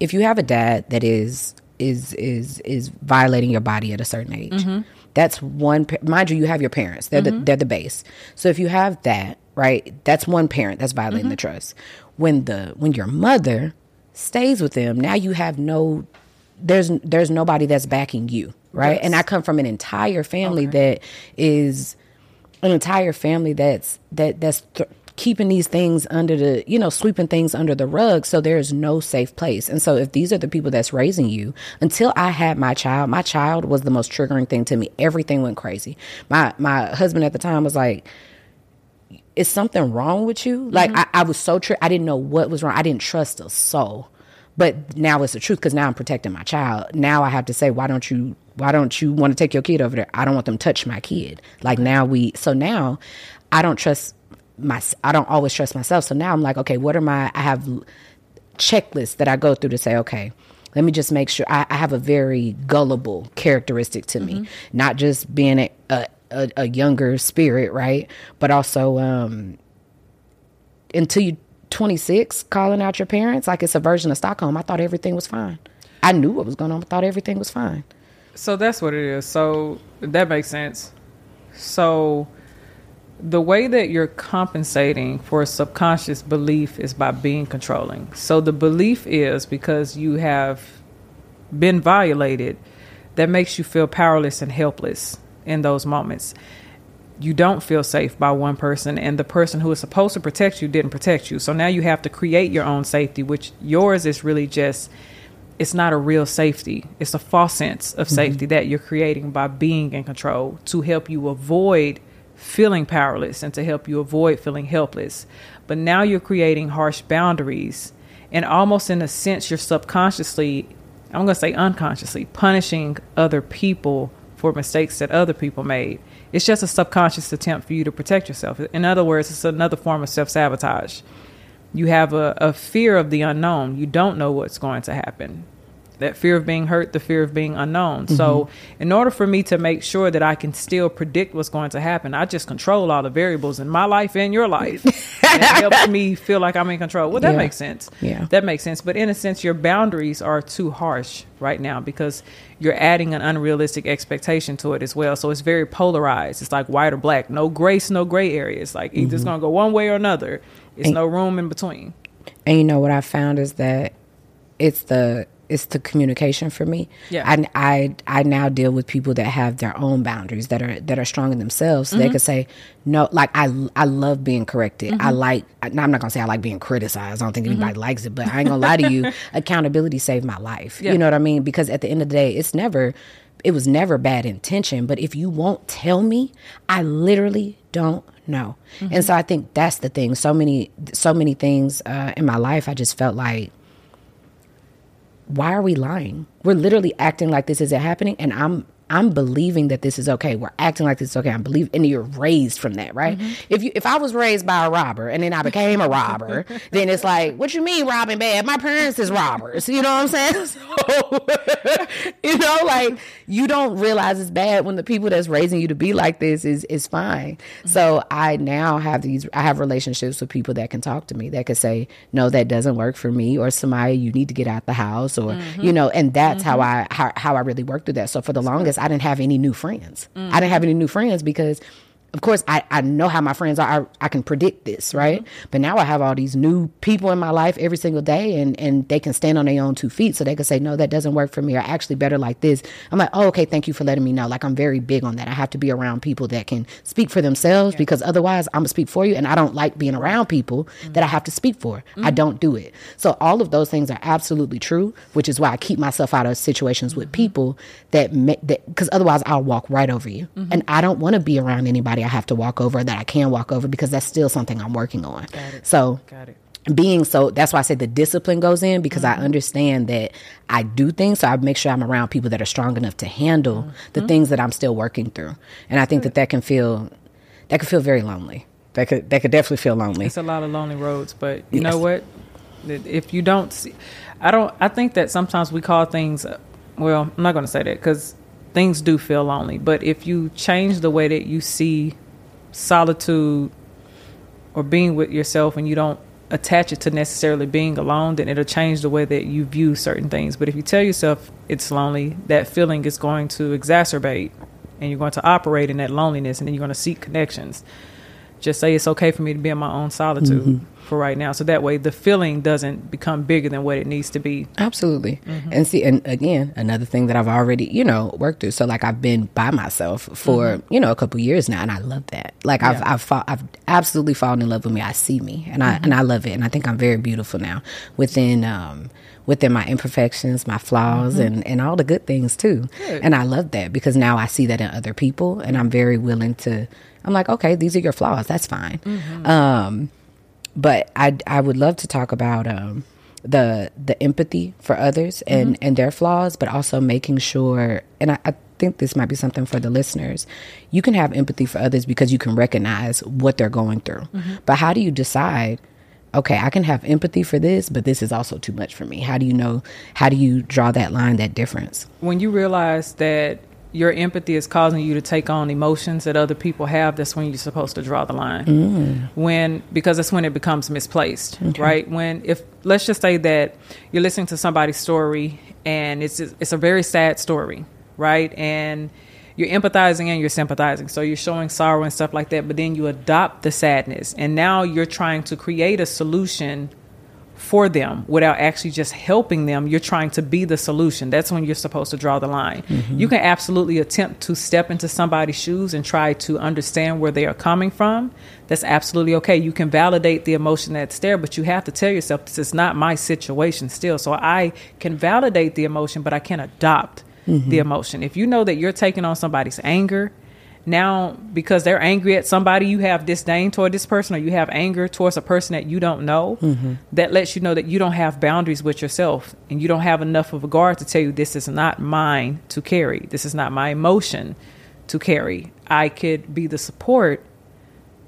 if you have a dad that is is is is violating your body at a certain age, mm-hmm. that's one. Mind you, you have your parents; they're the mm-hmm. they're the base. So if you have that, right, that's one parent that's violating the trust. When the when your mother stays with them, now you have no. There's there's nobody that's backing you, right? And I come from an entire family that is an entire family that's that that's th- keeping these things under the you know sweeping things under the rug so there is no safe place and so if these are the people that's raising you until i had my child my child was the most triggering thing to me everything went crazy my my husband at the time was like is something wrong with you? Like mm-hmm. I, I was so tri- i didn't know what was wrong. I didn't trust a soul. But now it's the truth because now i'm protecting my child. Now i have to say why don't you why don't you want to take your kid over there? I don't want them to touch my kid. Like now we so now i don't trust my i don't always trust myself. So now i'm like okay what are my i have checklists that i go through to say okay let me just make sure i, I have a very gullible characteristic to me. Mm-hmm. Not just being a, a, a, a younger spirit right but also um until you 26 calling out your parents like it's a version of stockholm i thought everything was fine i knew what was going on i thought everything was fine So that's what it is. So that makes sense. So the way that you're compensating for a subconscious belief is by being controlling. So the belief is because you have been violated that makes you feel powerless and helpless in those moments. You don't feel safe by one person, and the person who is supposed to protect you didn't protect you. So now you have to create your own safety, which yours is really just it's not a real safety. It's a false sense of mm-hmm. safety that you're creating by being in control to help you avoid feeling powerless and to help you avoid feeling helpless. But now you're creating harsh boundaries and almost in a sense you're subconsciously, I'm going to say unconsciously, punishing other people for mistakes that other people made. It's just a subconscious attempt for you to protect yourself. In other words, it's another form of self sabotage you have a, a fear of the unknown. You don't know what's going to happen. That fear of being hurt, the fear of being unknown. So, mm-hmm. in order for me to make sure that I can still predict what's going to happen, I just control all the variables in my life and your life. and it helps me feel like I'm in control. Well, that Yeah. makes sense. Yeah. That makes sense. But in a sense, your boundaries are too harsh right now because you're adding an unrealistic expectation to it as well. So it's very polarized. It's like white or black. No grace, no gray area. It's like either it's mm-hmm. going to go one way or another. It's And- no room in between. And you know what I found is that it's the it's the communication for me. Yeah. I, I I now deal with people that have their own boundaries that are that are strong in themselves. So Mm-hmm. they can say no. Like I I love being corrected. I like. I, I'm not gonna say I like being criticized. I don't think anybody likes it, but I ain't gonna lie to you. Accountability saved my life. Yeah. You know what I mean? Because at the end of the day, it's never. It was never bad intention, but if you won't tell me, I literally don't know. And so I think that's the thing. So many, so many things uh, in my life, I just felt like why are we lying? We're literally acting like this isn't happening, and I'm I'm believing that this is okay. We're acting like this is okay. I'm believing, and you're raised from that, right? Mm-hmm. If you if I was raised by a robber and then I became a robber, then it's like, what you mean robbing bad? My parents is robbers. You know what I'm saying? So, you know, like you don't realize it's bad when the people that's raising you to be like this is is fine. Mm-hmm. So I now have these. I have relationships with people that can talk to me that can say, no, that doesn't work for me, or Samia, you need to get out the house, or mm-hmm. you know, and that's how mm-hmm. I how, how I really work through that. So for the longest I didn't have any new friends. Mm-hmm. I didn't have any new friends because of course I, I know how my friends are I, I can predict this right mm-hmm. but now i have all these new people in my life every single day and and they can stand on their own two feet so they can say no that doesn't work for me or actually better like this i'm like oh okay thank you for letting me know like i'm very big on that i have to be around people that can speak for themselves yeah. because otherwise i'm gonna speak for you and i don't like being around people mm-hmm. that i have to speak for mm-hmm. i don't do it so all of those things are absolutely true which is why i keep myself out of situations with mm-hmm. people that that because otherwise i'll walk right over you mm-hmm. and i don't want to be around anybody I have to walk over that I can walk over because that's still something I'm working on. So being so that's why I say the discipline goes in because mm-hmm. I understand that I do things so I make sure I'm around people that are strong enough to handle mm-hmm. the things that I'm still working through. And I think that that can feel that could feel very lonely. That could that could definitely feel lonely. It's a lot of lonely roads, but you yes. know what? If you don't see I don't I think that sometimes we call things well, I'm not going to say that cuz things do feel lonely. But if you change the way that you see solitude or being with yourself and you don't attach it to necessarily being alone, then it'll change the way that you view certain things. But if you tell yourself it's lonely, that feeling is going to exacerbate and you're going to operate in that loneliness and then you're going to seek connections. Just say it's okay for me to be in my own solitude. Mm-hmm for right now. So that way the feeling doesn't become bigger than what it needs to be. Absolutely. Mm-hmm. And see, and again, another thing that I've already, you know, worked through. So like I've been by myself for, mm-hmm. you know, a couple years now and I love that. Like yeah. I've, I've, I've absolutely fallen in love with me. I see me and I, mm-hmm. and I love it. And I think I'm very beautiful now within, um, within my imperfections, my flaws, mm-hmm. and, and all the good things too. Good. And I love that because now I see that in other people, and I'm very willing to. I'm like, okay, these are your flaws. That's fine. Mm-hmm. Um, but I I would love to talk about um, the the empathy for others and mm-hmm. and their flaws, but also making sure. And I, I think this might be something for the listeners. You can have empathy for others because you can recognize what they're going through. Mm-hmm. But how do you decide? Okay, I can have empathy for this, but this is also too much for me. How do you know? How do you draw that line, that difference? When you realize that your empathy is causing you to take on emotions that other people have, that's when you're supposed to draw the line. Mm. When because that's when it becomes misplaced, okay. right? When if let's just say that you're listening to somebody's story and it's it's a very sad story, right? And you're empathizing and you're sympathizing. So you're showing sorrow and stuff like that, but then you adopt the sadness. And now you're trying to create a solution for them without actually just helping them. You're trying to be the solution. That's when you're supposed to draw the line. Mm-hmm. You can absolutely attempt to step into somebody's shoes and try to understand where they are coming from. That's absolutely okay. You can validate the emotion that's there, but you have to tell yourself this is not my situation still. So I can validate the emotion, but I can't adopt mm-hmm. the emotion. If you know that you're taking on somebody's anger, now because they're angry at somebody you have disdain toward this person or you have anger towards a person that you don't know mm-hmm. that lets you know that you don't have boundaries with yourself and you don't have enough of a guard to tell you this is not mine to carry this is not my emotion to carry i could be the support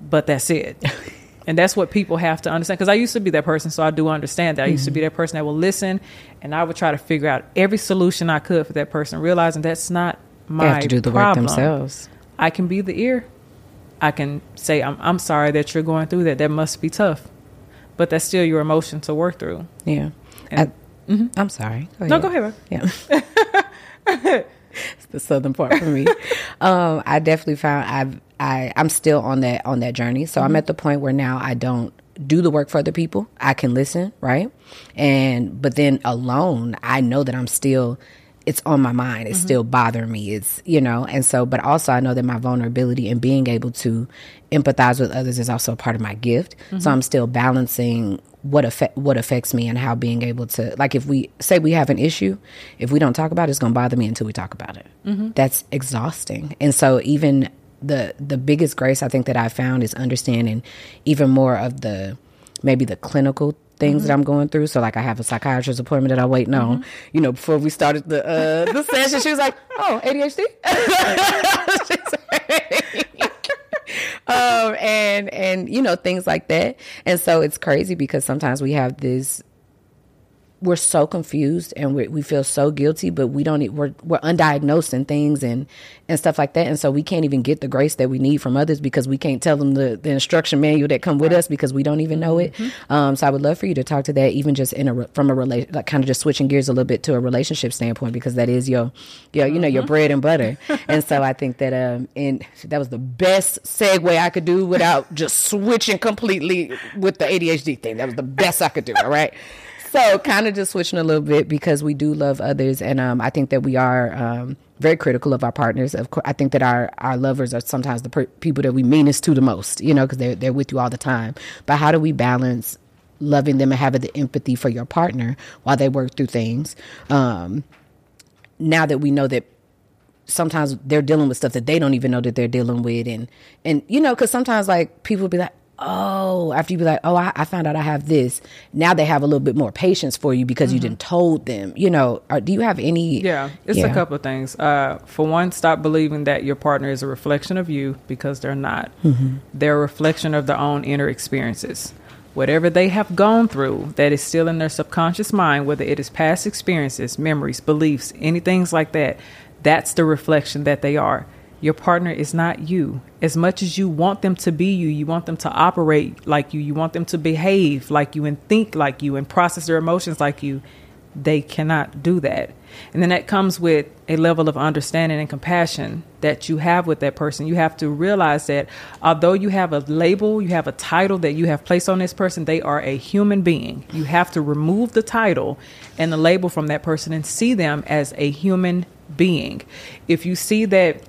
but that's it and that's what people have to understand because i used to be that person so i do understand that i used to be mm-hmm. that person that will listen and i would try to figure out every solution i could for that person realizing that's not my they have to do the problem. work themselves I can be the ear. I can say, I'm, I'm sorry that you're going through that. That must be tough. But that's still your emotion to work through. Yeah. And, I, mm-hmm. I'm sorry. Go no, go ahead. Yeah. it's the southern part for me. um, I definitely found I've, I, I'm still on that, on that journey. So mm-hmm. I'm at the point where now I don't do the work for other people. I can listen, right? And, but then alone, I know that I'm still it's on my mind. It's mm-hmm. still bothering me. It's, you know, and so, but also I know that my vulnerability and being able to empathize with others is also a part of my gift. Mm-hmm. So I'm still balancing what affect what affects me and how being able to like if we say we have an issue, if we don't talk about it, it's going to bother me until we talk about it. Mm-hmm. That's exhausting. And so even the the biggest grace I think that I found is understanding even more of the maybe the clinical things that I'm going through. So like I have a psychiatrist appointment that I'm waiting on. You know, before we started the uh the session, she was like, "Oh, ADHD." um and and you know things like that. And so it's crazy because sometimes we have this we're so confused and we we feel so guilty, but we don't. We're we're undiagnosed and things and and stuff like that, and so we can't even get the grace that we need from others because we can't tell them the the instruction manual that come with us because we don't even know it. Um, so I would love for you to talk to that, even just in a from a relation, like kind of just switching gears a little bit to a relationship standpoint because that is your your you know your bread and butter, and so I think that um and that was the best segue I could do without just switching completely with the ADHD thing. That was the best I could do. All right so kind of just switching a little bit because we do love others and um, i think that we are um, very critical of our partners. Of course i think that our, our lovers are sometimes the per- people that we meanest to the most you know because they're, they're with you all the time. But how do we balance loving them and having the empathy for your partner while they work through things? Um, now that we know that sometimes they're dealing with stuff that they don't even know that they're dealing with and and you know because sometimes like people be like oh after you be like oh I, I found out i have this now they have a little bit more patience for you because you didn't told them you know or do you have any Yeah, it's a couple of things. Uh, for one, stop believing that your partner is a reflection of you because they're not. They're a reflection of their own inner experiences. Whatever they have gone through that is still in their subconscious mind, whether it is past experiences, memories, beliefs, anything like that, that's the reflection that they are. Your partner is not you. As much as you want them to be you, you want them to operate like you, you want them to behave like you and think like you and process their emotions like you they cannot do that. And then that comes with a level of understanding and compassion that you have with that person. You have to realize that although you have a label, you have a title that you have placed on this person, they are a human being. You have to remove the title and the label from that person and see them as a human being. If you see that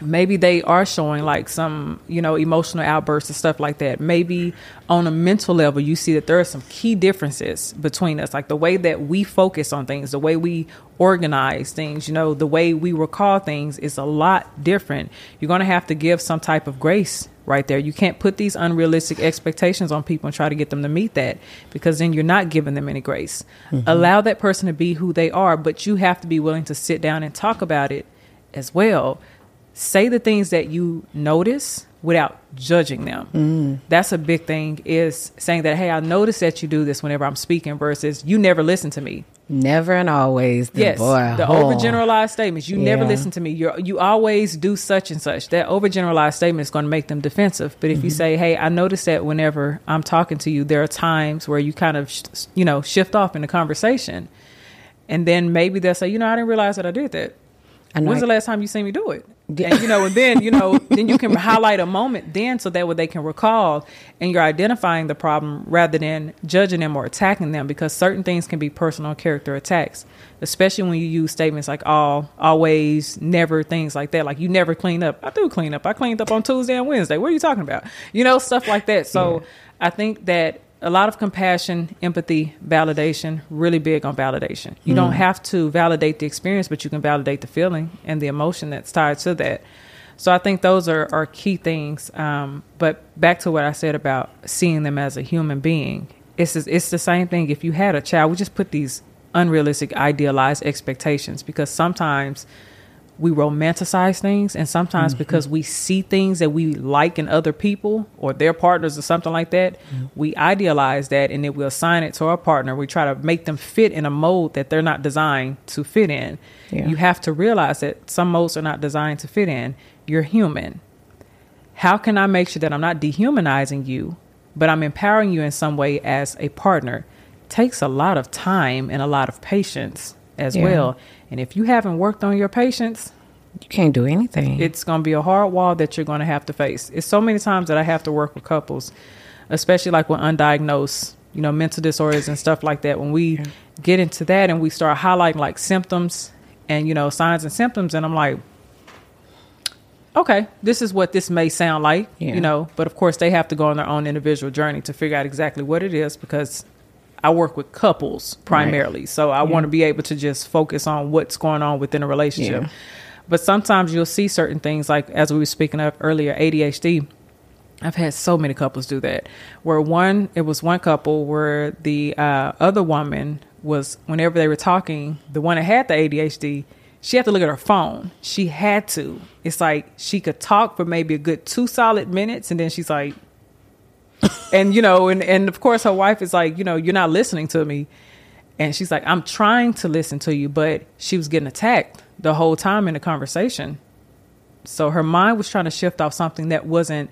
maybe they are showing like some you know emotional outbursts and stuff like that. Maybe on a mental level you see that there are some key differences between us. Like the way that we focus on things the way we organize things you know the way we recall things is a lot different. You're going to have to give some type of grace right there. You can't put these unrealistic expectations on people and try to get them to meet that because then you're not giving them any grace. Mm-hmm. Allow that person to be who they are but you have to be willing to sit down and talk about it as well say the things that you notice without judging them. That's a big thing is saying that, hey, I notice that you do this whenever I'm speaking versus you never listen to me. never and always the Yes. boy the oh. overgeneralized statements. You never listen to me. You you always do such and such. That overgeneralized statement is going to make them defensive. But if you Mm-hmm. say, "Hey, I notice that whenever I'm talking to you, there are times where you kind of sh- you know shift off in the conversation," and then maybe they'll say, "You know, I didn't realize that I did that." I know When's I- the last time you seen me do it? And you know, and then you know, then you can highlight a moment then, so that way they can recall, and you're identifying the problem rather than judging them or attacking them, because certain things can be personal character attacks, especially when you use statements like all, always, never, things like that. Like you never clean up. I do clean up. I cleaned up on Tuesday and Wednesday. What are you talking about? You know, stuff like that. So I think that a lot of compassion, empathy, validation, really big on validation. You don't have to validate the experience, but you can validate the feeling and the emotion that's tied to that. So I think those are, are key things. Um, but back to what I said about seeing them as a human being, it's it's the same thing. If you had a child, we just put these unrealistic, idealized expectations because sometimes we romanticize things and sometimes mm-hmm. because we see things that we like in other people or their partners or something like that mm-hmm. we idealize that and then we assign it to our partner. We try to make them fit in a mold that they're not designed to fit in. Yeah. you have to realize that some molds are not designed to fit in. You're human. How can i make sure that i'm not dehumanizing you but i'm empowering you in some way as a partner? Takes a lot of time and a lot of patience as Yeah. well and if you haven't worked on your patience you can't do anything it's going to be a hard wall that you're going to have to face. It's so many times that I have to work with couples, especially like with undiagnosed, you know, mental disorders and stuff like that. When we get into that and we start highlighting like symptoms and, you know, signs and symptoms, and I'm like, okay, this is what this may sound like, Yeah. you know, but of course they have to go on their own individual journey to figure out exactly what it is because I work with couples primarily. So I want to be able to just focus on what's going on within a relationship. Yeah. But sometimes you'll see certain things like as we were speaking of earlier, ADHD. I've had so many couples do that. Where one, it was one couple where the uh, other woman was, whenever they were talking, the one that had the ADHD, she had to look at her phone. She had to. It's like she could talk for maybe a good two solid minutes, and then she's like, and you know, and and of course her wife is like, you know, you're not listening to me, and she's like, I'm trying to listen to you, but she was getting attacked the whole time in the conversation. So her mind was trying to shift off something that wasn't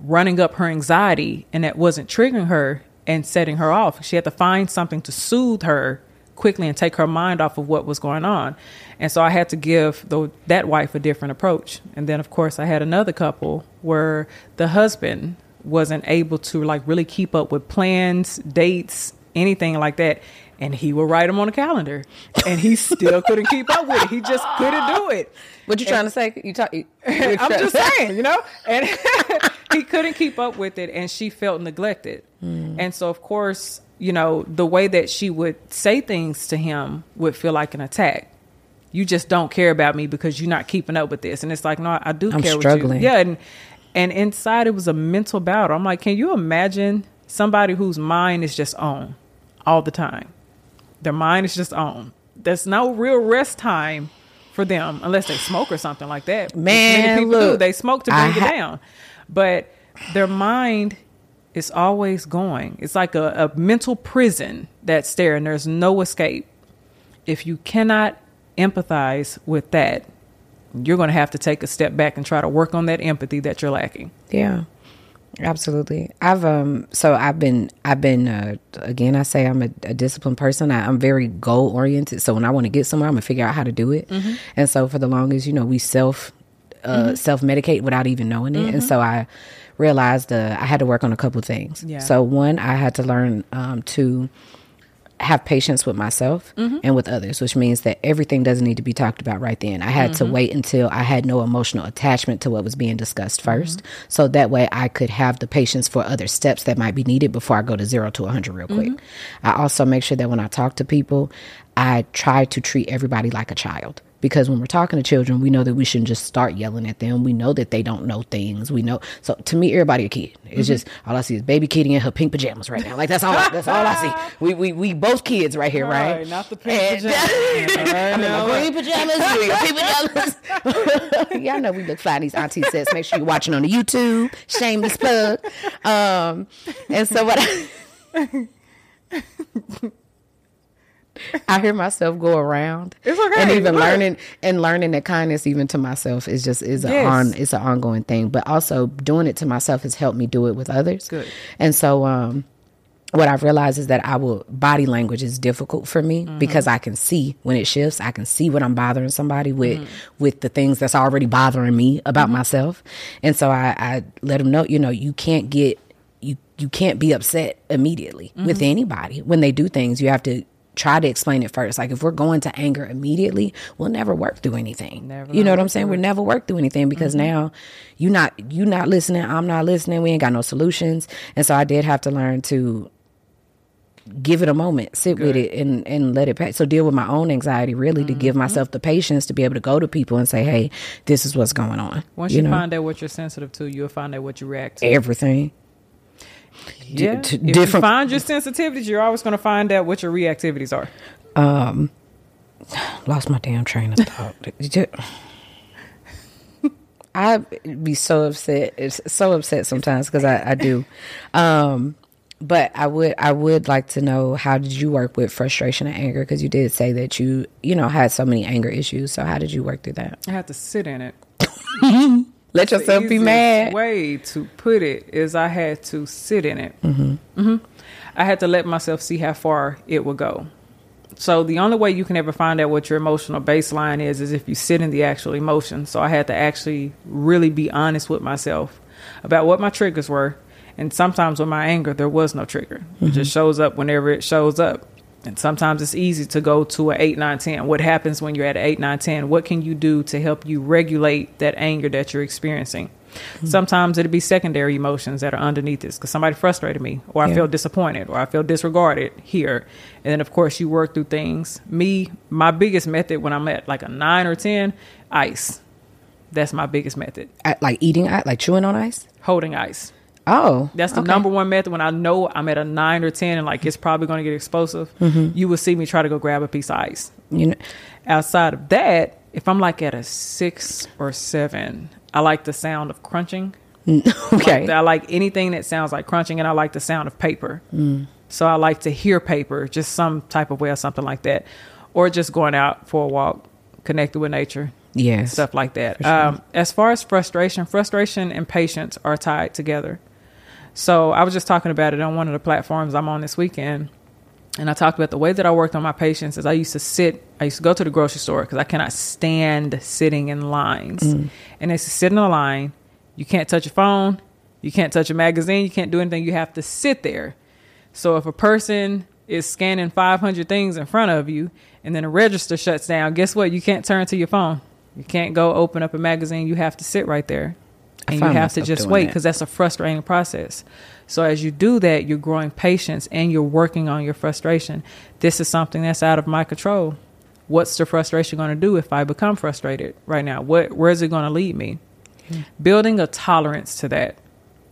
running up her anxiety and that wasn't triggering her and setting her off. She had to find something to soothe her quickly and take her mind off of what was going on. And so I had to give the, that wife a different approach. And then, of course, I had another couple where the husband wasn't able to like really keep up with plans, dates, anything like that. And he would write them on a calendar, and he still couldn't keep up with it. He just couldn't do it. What you trying to say? You talk. You, I'm just saying, you know, and he couldn't keep up with it, and she felt neglected. Mm. And so, of course, you know, the way that she would say things to him would feel like an attack. You just don't care about me because you're not keeping up with this, and it's like, no, I do I'm care. Struggling. Yeah, and and inside it was a mental battle. I'm like, can you imagine somebody whose mind is just on all the time? Their mind is just on. There's no real rest time for them unless they smoke or something like that. Man, Many people look, do. They smoke to bring ha- it down, but their mind is always going. It's like a, a mental prison that's there, and there's no escape. If you cannot empathize with that, you're going to have to take a step back and try to work on that empathy that you're lacking. Yeah. Absolutely. I've um so I've been I've been uh, again I say I'm a, a disciplined person. I, am very goal oriented. So when I want to get somewhere, I'm gonna figure out how to do it. Mm-hmm. And so for the longest, you know, we self uh, mm-hmm. self medicate without even knowing it. Mm-hmm. And so I realized uh, I had to work on a couple things. Yeah. So one, I had to learn um, to have patience with myself mm-hmm. and with others, which means that everything doesn't need to be talked about right then. I had mm-hmm. to wait until I had no emotional attachment to what was being discussed 1st mm-hmm. So that way I could have the patience for other steps that might be needed before I go to zero to 100 real quick. Mm-hmm. I also make sure that when I talk to people, I try to treat everybody like a child because when we're talking to children, we know that we shouldn't just start yelling at them. We know that they don't know things. We know. So to me, everybody a kid. It's mm-hmm. just all I see is baby Kittie in her pink pajamas right now. Like that's all. I, that's all I see. We we we both kids right here, right? right not the pink and, pajamas. I'm in my green pajamas. You in your pink pajamas. Y'all know we look fly in these auntie sets. Make sure you're watching on the YouTube. Shameless plug. Um, and so what. I, I hear myself go around. It's okay. And even learning and learning that kindness even to myself is just is yes. on it's an ongoing thing. But also doing it to myself has helped me do it with others. Good. And so um what I've realized is that I will body language is difficult for me mm-hmm. because I can see when it shifts. I can see when I'm bothering somebody with mm-hmm. with the things that's already bothering me about mm-hmm. myself. And so I, I let them know, you know, you can't get you you can't be upset immediately with mm-hmm. anybody when they do things. You have to try to explain it first. Like if we're going to anger immediately, we'll never work through anything. Never you know what I'm saying? We'll never work through anything because mm-hmm. now you not you not listening, I'm not listening, we ain't got no solutions. And so I did have to learn to give it a moment, sit Good. with it and and let it pass. So deal with my own anxiety really mm-hmm. to give mm-hmm. myself the patience to be able to go to people and say, "Hey, this is what's going on." Once you, you know? find out what you're sensitive to, you'll find out what you react to. Everything. Yeah. D- if different. you find your sensitivities, you're always going to find out what your reactivities are. Um, lost my damn train of thought. I'd be so upset. It's so upset sometimes because I, I do. Um, but I would I would like to know how did you work with frustration and anger because you did say that you you know had so many anger issues. So how did you work through that? I had to sit in it. Let yourself be mad. Way to put it is I had to sit in it. Mm-hmm. Mm-hmm. I had to let myself see how far it would go. So the only way you can ever find out what your emotional baseline is is if you sit in the actual emotion. So I had to actually really be honest with myself about what my triggers were. And sometimes with my anger, there was no trigger. Mm-hmm. It just shows up whenever it shows up. And sometimes it's easy to go to an 8, 9, 10. What happens when you're at an 8, 9, 10? What can you do to help you regulate that anger that you're experiencing? Mm-hmm. Sometimes it'll be secondary emotions that are underneath this because somebody frustrated me, or I feel disappointed, or I feel disregarded here. And then, of course, you work through things. Me, my biggest method when I'm at like a 9 or 10, ice That's my biggest method. At, like eating, like chewing on ice. Holding ice. Oh, That's the okay. number one method when I know I'm at a nine or 10 and like it's probably going to get explosive. Mm-hmm. You will see me try to go grab a piece of ice. You know, Outside of that, if I'm like at a six or seven, I like the sound of crunching. okay. Like, I like anything that sounds like crunching, and I like the sound of paper. Mm. So I like to hear paper, just some type of way or something like that, or just going out for a walk, connected with nature, yes. stuff like that. Sure. Um, as far as frustration, frustration and patience are tied together. So I was just talking about it on one of the platforms I'm on this weekend. And I talked about the way that I worked on my patients is I used to sit, I used to go to the grocery store because I cannot stand sitting in lines. Mm. And to sit in a line. You can't touch your phone. You can't touch a magazine. You can't do anything. You have to sit there. So if a person is scanning 500 things in front of you and then a register shuts down, guess what? You can't turn to your phone. You can't go open up a magazine. You have to sit right there. And you have to just wait that. because that's a frustrating process. So as you do that, you're growing patience and you're working on your frustration. This is something that's out of my control. What's the frustration going to do if I become frustrated right now? What where is it going to lead me? Building a tolerance to that,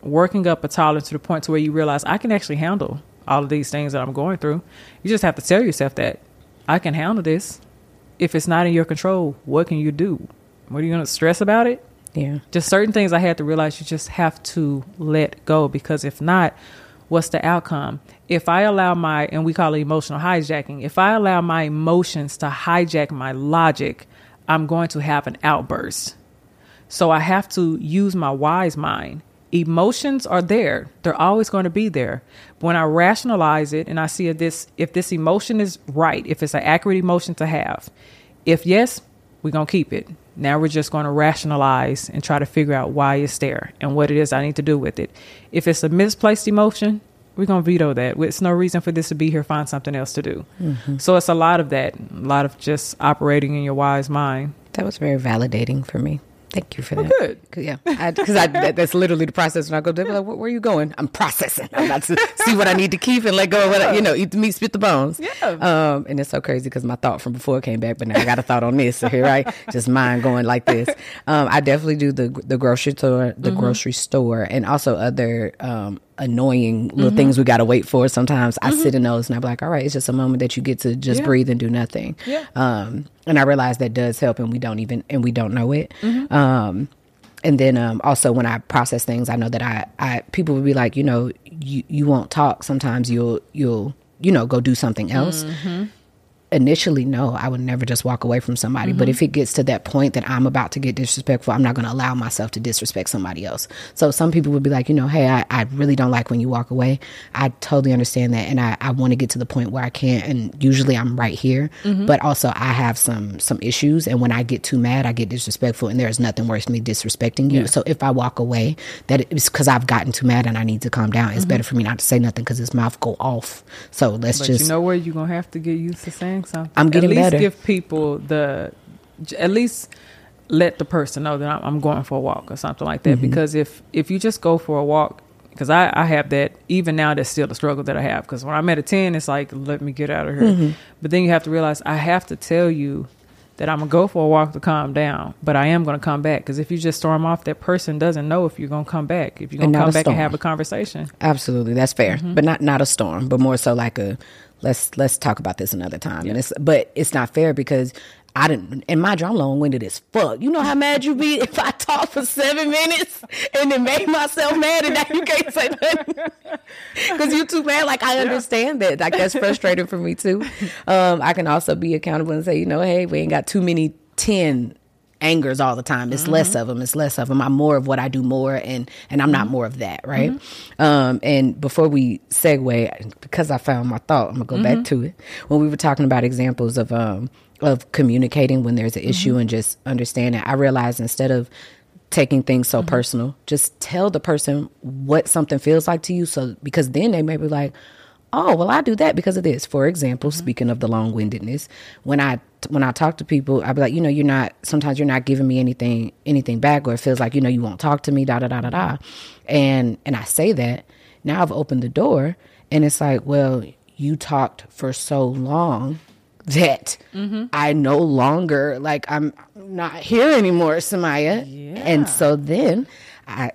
working up a tolerance to the point to where you realize I can actually handle all of these things that I'm going through. You just have to tell yourself that I can handle this. If it's not in your control, what can you do? What are you going to stress about it? Yeah. just certain things I had to realize you just have to let go because if not, what's the outcome? If I allow my, and we call it emotional hijacking, if I allow my emotions to hijack my logic, I'm going to have an outburst. So I have to use my wise mind. Emotions are there. They're always going to be there. When I rationalize it and I see if this if this emotion is right, if it's an accurate emotion to have, if yes, we're going to keep it. Now we're just going to rationalize and try to figure out why it's there and what it is I need to do with it. If it's a misplaced emotion, we're going to veto that. It's no reason for this to be here. Find something else to do. Mm-hmm. So it's a lot of that, a lot of just operating in your wise mind. That was very validating for me. Thank you for Well, that. good. Cause, yeah, because I, that, that's literally the process. When I go, they're like, "Where where are you going?" I'm processing. I'm about to see what I need to keep and let go of what I, you know, eat the meat, spit the bones. Yeah. Um, and it's so crazy because my thought from before came back, but now I got a thought on this. So here I just mind going like this. Um, I definitely do the the grocery store, the grocery store, and also other um annoying little things we got to wait for. Sometimes I sit in those and I'm like, all right, it's just a moment that you get to just Yeah. breathe and do nothing. Yeah. Um, and I realize that does help, and we don't even and we don't know it. Um, and then um, also when I process things, I know that I, I people would be like, you know, you you won't talk. Sometimes you'll you'll you know go do something else. Initially, no, I would never just walk away from somebody. But mm-hmm. if it gets to that point that I'm about to get disrespectful, I'm not going to allow myself to disrespect somebody else. So some people would be like, you know, hey, I, I really don't like when you walk away. I totally understand that, and I, I want to get to the point where I can't. And usually, I'm right here. Mm-hmm. But also, I have some some issues, and when I get too mad, I get disrespectful, and there's nothing worse than me disrespecting you. So if I walk away, that it's because I've gotten too mad and I need to calm down. It's mm-hmm. better for me not to say nothing because his mouth go off. So let's But just you know where you're gonna have to get used to saying something. I'm getting better. at least better. give people the, at least let the person know that I'm, going for a walk or something like Mm-hmm. that. Because if if you just go for a walk, because I I have that even now that's still the struggle that I have. Because when I'm at a ten, it's like let me get out of here. Mm-hmm. But then you have to realize I have to tell you that I'm gonna go for a walk to calm down, but I am gonna come back. Because if you just storm off, that person doesn't know if you're gonna come back. If you're gonna come back and have a conversation. Absolutely, that's fair, Mm-hmm. but not not a storm, but more so like a let's let's talk about this another time. And it's but it's not fair because I didn't. And mind you, I'm long winded as fuck. You know how mad you be if I talk for seven minutes and then make myself mad, and now you can't say nothing because you too mad. Like I understand that. Like that's frustrating for me too. Um, I can also be accountable and say, you know, hey, we ain't got too many ten angers all the time. It's less mm-hmm. of them. It's less of them. I'm more of what I do more, and and I'm not mm-hmm. more of that, right? Mm-hmm. Um, and before we segue, because I found my thought, I'm gonna go back to it. When we were talking about examples of um of communicating when there's an issue and just understanding, I realized instead of taking things so personal, just tell the person what something feels like to you. So because then they may be like, oh well i do that because of this for example mm-hmm. speaking of the long-windedness when i when i talk to people i'll be like you know you're not sometimes you're not giving me anything anything back or it feels like you know you won't talk to me da da da da da and and i say that now i've opened the door and it's like well you talked for so long that mm-hmm. I no longer like I'm not here anymore, Samia. Yeah. And so then I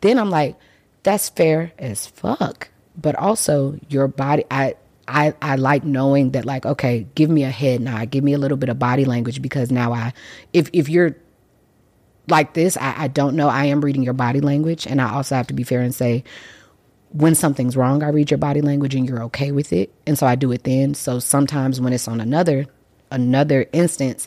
then I'm like, that's fair as fuck. But also your body I I, I like knowing that like okay give me a head nod give me a little bit of body language because now I if if you're like this I, I don't know I am reading your body language and I also have to be fair and say when something's wrong, I read your body language and you're okay with it. And so I do it then. So sometimes when it's on another another instance,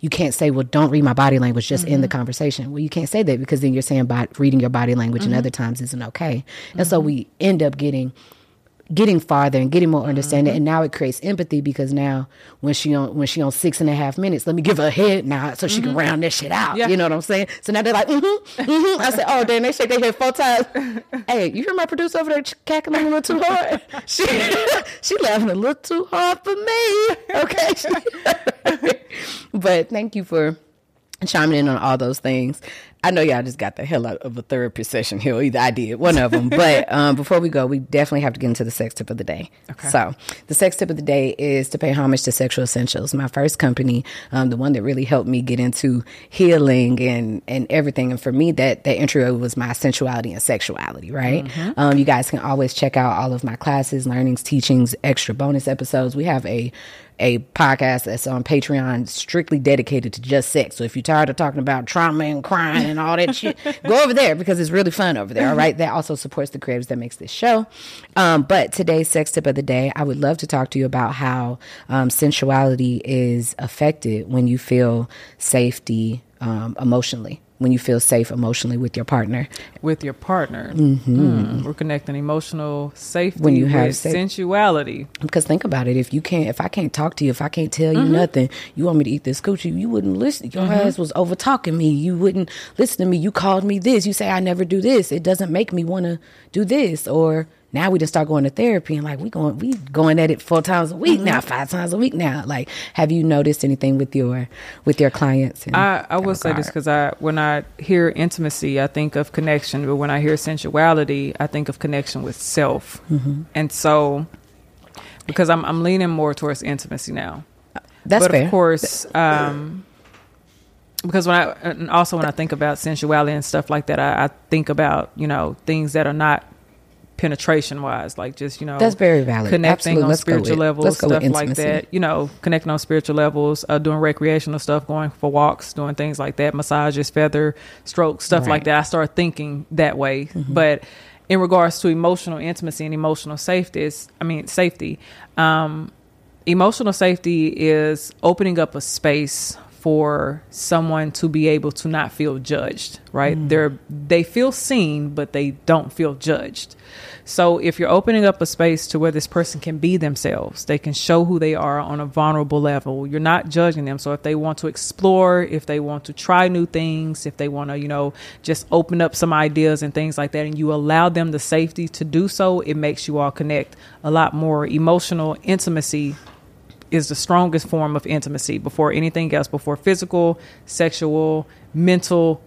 you can't say, well, don't read my body language, just in the mm-hmm. conversation. Well, you can't say that because then you're saying by reading your body language and mm-hmm. other times isn't okay. And so mm-hmm. we end up getting getting farther and getting more understanding and now it creates empathy because now when she on when she on six and a half minutes let me give her a head nod so she can round that shit out. Yeah. you know what i'm saying? So now they're like mm-hmm, mm-hmm. i said oh damn they shake their head four times. Hey you hear my producer over there cackling a little too hard? She she laughing a little too hard for me. Okay. But thank you for chiming in on all those things. I know y'all just got the hell out of a therapy session here. Either I did, one of them. but um, before we go, we definitely have to get into the sex tip of the day. Okay. So the sex tip of the day is to pay homage to Sexual Essentials, my first company, um, the one that really helped me get into healing and and everything. And for me, that that intro was my sensuality and sexuality. Right. Um, you guys can always check out all of my classes, learnings, teachings, extra bonus episodes. We have a a podcast that's on Patreon strictly dedicated to just sex. So if you're tired of talking about trauma and crying and all that shit, go over there because it's really fun over there. All right. That also supports the creatives that makes this show. Um, but today's sex tip of the day, I would love to talk to you about how um, sensuality is affected when you feel safety um, emotionally. When you feel safe emotionally with your partner, with your partner. Mm-hmm. Mm, we're connecting emotional safety When you have safe- sensuality. Because think about it, if you can't, if I can't talk to you, if I can't tell you mm-hmm. nothing, you want me to eat this coochie, you wouldn't listen. Your mm-hmm. ass was over talking me. You wouldn't listen to me. You called me this. You say I never do this. It doesn't make me want to do this. Or now we just start going to therapy and like we going we going at it four times a week now, five times a week now. Like, have you noticed anything with your with your clients? in I, I will say this because I when I hear intimacy, I think of connection, but when I hear sensuality, I think of connection with self. Mm-hmm. And so, because I'm I'm leaning more towards intimacy now. that's fair. but fair. of course, um, because when I and also when I think about sensuality and stuff like that, I, I think about you know things that are not penetration wise, like just you know That's very valid. connecting Absolutely. on Let's spiritual levels, let's go with stuff like that. You know, connecting on spiritual levels, uh, doing recreational stuff, going for walks, doing things like that, massages, feather strokes, stuff like Right. Mm-hmm. that. I start thinking that way, but. In regards to emotional intimacy and emotional safety, is, I mean safety. Um, emotional safety is opening up a space for someone to be able to not feel judged right? Mm. They're they feel seen but they don't feel judged. So if you're opening up a space to where this person can be themselves they can show who they are on a vulnerable level you're not judging them. So if they want to explore if they want to try new things if they want to you know just open up some ideas and things like that and you allow them the safety to do so it makes you all connect a lot more emotional intimacy is the strongest form of intimacy before anything else, before physical, sexual, mental.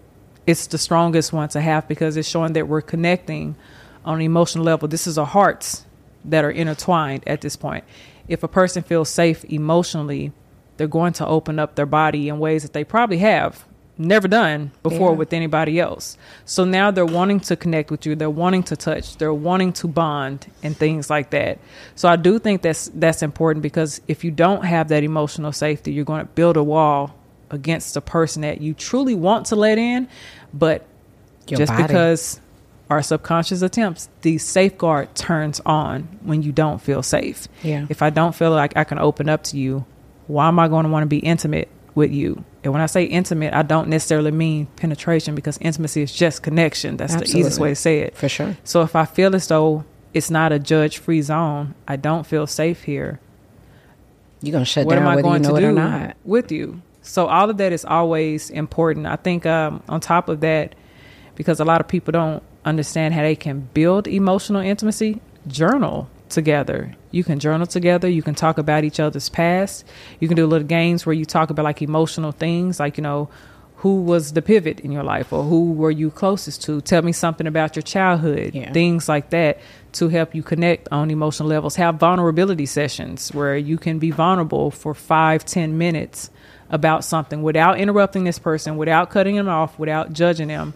It's the strongest one to have because it's showing that we're connecting on an emotional level. This is our hearts that are intertwined at this point. If a person feels safe emotionally, they're going to open up their body in ways that they probably have never done before Yeah. with anybody else. So now they're wanting to connect with you, they're wanting to touch, they're wanting to bond and things like that. So I do think that's that's important because if you don't have that emotional safety, you're going to build a wall against the person that you truly want to let in, but Your just body. because our subconscious attempts, the safeguard turns on when you don't feel safe. Yeah. If I don't feel like I can open up to you, why am I going to want to be intimate with you? And when I say intimate, I don't necessarily mean penetration because intimacy is just connection. That's the easiest way to say it. For sure. So if I feel as though it's not a judge free zone, I don't feel safe here You're gonna shut what down am I whether going you know to it or do not. with you? So all of that is always important. I think um, on top of that, because a lot of people don't understand how they can build emotional intimacy, journal together. You can journal together. You can talk about each other's past. You can do little games where you talk about like emotional things, like you know. Who was the pivot in your life, or who were you closest to? Tell me something about your childhood, Yeah. things like that. to help you connect on emotional levels. Have vulnerability sessions where you can be vulnerable for five, ten minutes about something without interrupting this person, without cutting them off, without judging them.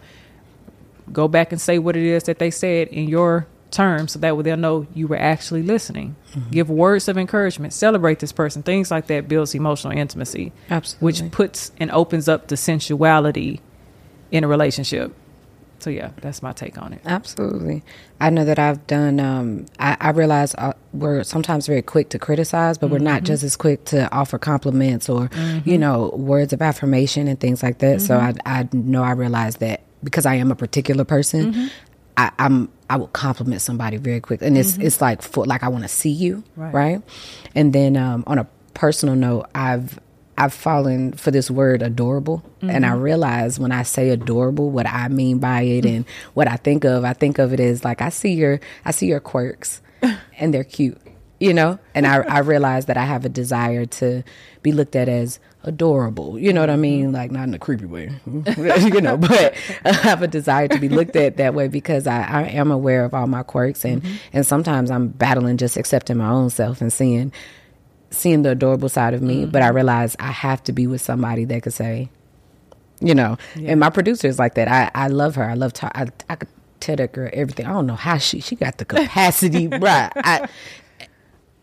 Go back and say what it is that they said in your terms so that way they'll know you were actually listening. Mm-hmm. Give words of encouragement, celebrate this person. Things like that builds emotional intimacy. Absolutely. Which puts and opens up the sensuality in a relationship. So yeah, that's my take on it. Absolutely. I know that I've done. Um, I, I realize uh, we're sometimes very quick to criticize, but mm-hmm. we're not mm-hmm. just as quick to offer compliments or mm-hmm. you know words of affirmation and things like that. So mm-hmm. I, I know I realize that because I am a particular person, mm-hmm. I, am I will compliment somebody very quick, and it's mm-hmm. it's like for like I want to see you, right? right? And then um, on a personal note, I've I've fallen for this word adorable, mm-hmm. and I mm-hmm. realize when I say adorable, what I mean by it, and what I think of. I think of it as like I see your I see your quirks, and they're cute, you know. And I I realize that I have a desire to be looked at as adorable. You know what I mean? Mm-hmm. Like not in a creepy way, you know, but I have a desire to be looked at that way because I, I am aware of all my quirks and mm-hmm. and sometimes I'm battling just accepting my own self and seeing seeing the adorable side of me. Mm-hmm. But I realize I have to be with somebody that could say, you know, yeah. and my producer is like that. I I love her. I love her. I I could tell that girl everything. I don't know how she she got the capacity, right? I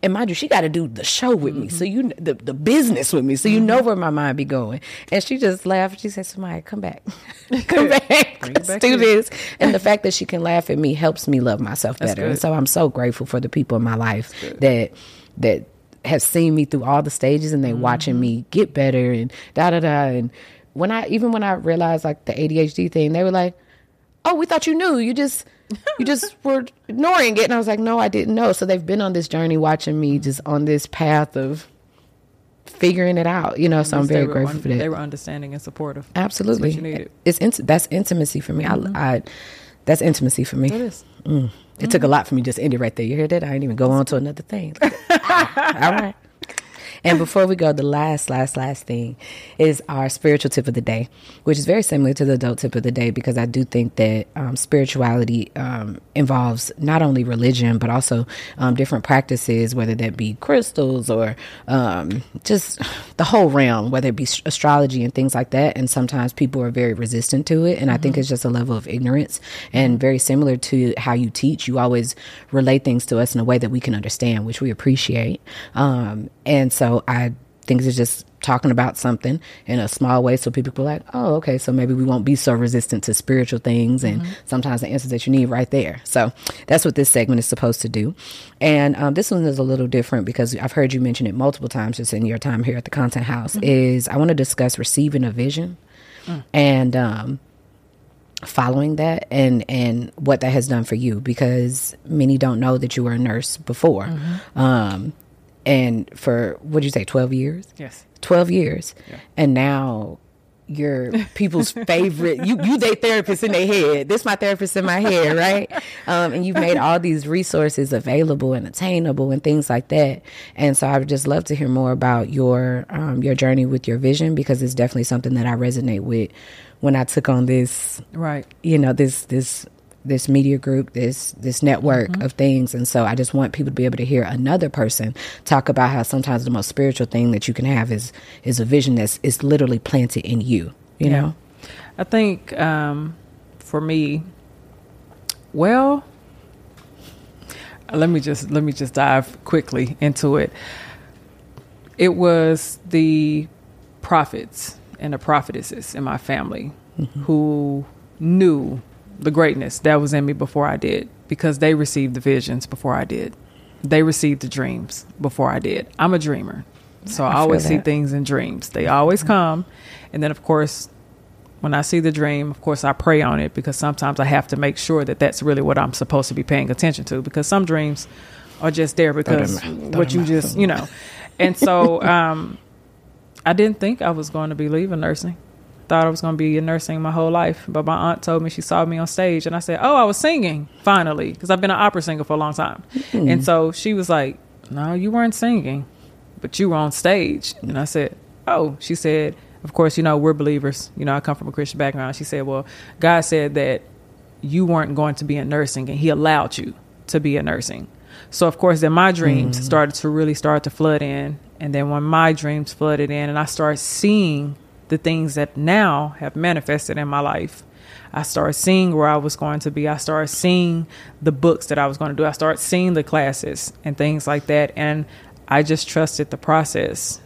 and mind you, she got to do the show with mm-hmm. me, so you the the business with me, so you mm-hmm. know where my mind be going. And she just laughed. She said, "Somebody, come back, come back, do this." And the fact that she can laugh at me helps me love myself better. And so I'm so grateful for the people in my life that that have seen me through all the stages and they mm-hmm. watching me get better and da da da. And when I even when I realized like the ADHD thing, they were like, "Oh, we thought you knew. You just." you just were ignoring it. And I was like, no, I didn't know. So they've been on this journey watching me just on this path of figuring it out, you know. So I'm very grateful un- for that. They were understanding and supportive. Absolutely. That's it's int- that's intimacy for me. Mm-hmm. I, I, that's intimacy for me. It is. Mm. It mm-hmm. took a lot for me just end it right there. You hear that? I didn't even go on to another thing. All right. And before we go, the last, last, last thing is our spiritual tip of the day, which is very similar to the adult tip of the day because I do think that um, spirituality um, involves not only religion but also um, different practices, whether that be crystals or um, just the whole realm, whether it be astrology and things like that. And sometimes people are very resistant to it, and. I think mm-hmm. it's just a level of ignorance. And very similar to how you teach, you always relate things to us in a way that we can understand, which we appreciate. Um, and so I think it's just talking about something in a small way so people are like, oh, okay, so maybe we won't be so resistant to spiritual things and mm-hmm. sometimes the answers that you need right there. So that's what this segment is supposed to do. And um, this one is a little different because I've heard you mention it multiple times just in your time here at the Content House. Mm-hmm. Is I want to discuss receiving a vision mm. and um, following that and and what that has done for you because many don't know that you were a nurse before. Mm-hmm. Um, and for what did you say 12 years? Yes. 12 years. Yeah. and now you're people's favorite you you they therapist in their head. This my therapist in my head right? Um, and you've made all these resources available and attainable and things like that. And so i would just love to hear more about your um, your journey with your vision because it's definitely something that i resonate with when i took on this right. you know this this this media group, this this network mm-hmm. of things, and so I just want people to be able to hear another person talk about how sometimes the most spiritual thing that you can have is is a vision that's is literally planted in you. You yeah. know, I think um, for me, well, let me just let me just dive quickly into it. It was the prophets and the prophetesses in my family mm-hmm. who knew the greatness that was in me before I did because they received the visions before I did. They received the dreams before I did. I'm a dreamer. So I, I always see things in dreams. They always come. And then, of course, when I see the dream, of course, I pray on it because sometimes I have to make sure that that's really what I'm supposed to be paying attention to because some dreams are just there because what you just, you know. And so um, I didn't think I was going to be leaving nursing thought I was going to be in nursing my whole life. But my aunt told me she saw me on stage, and I said, "Oh, I was singing finally," because I've been an opera singer for a long time. Mm. And so she was like, "No, you weren't singing, but you were on stage." And I said, "Oh," she said. Of course, you know we're believers. You know, I come from a Christian background. She said, "Well, God said that you weren't going to be in nursing, and He allowed you to be in nursing. So of course, then my dreams started to really start to flood in, and then when my dreams flooded in, and I started seeing the things that now have manifested in my life. I started seeing where I was going to be. I started seeing the books that I was going to do. I started seeing the classes and things like that. And I just trusted the process.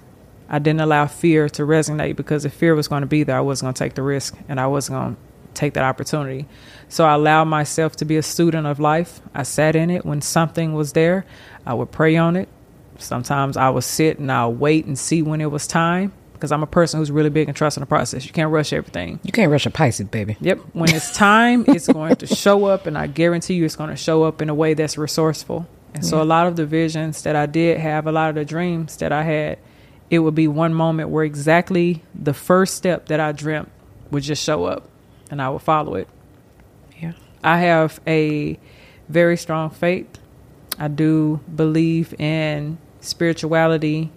I didn't allow fear to resonate because if fear was going to be there, I wasn't going to take the risk and I wasn't going to take that opportunity. So I allowed myself to be a student of life. I sat in it when something was there. I would pray on it. Sometimes I would sit and I'll wait and see when it was time because I'm a person who's really big in trusting the process. You can't rush everything. You can't rush a Pisces, baby. Yep. When it's time, it's going to show up, and I guarantee you it's going to show up in a way that's resourceful. And so, a lot of the visions that I did have, a lot of the dreams that I had, it would be one moment where exactly the first step that I dreamt would just show up, and I would follow it. Yeah. I have a very strong faith. I do believe in spirituality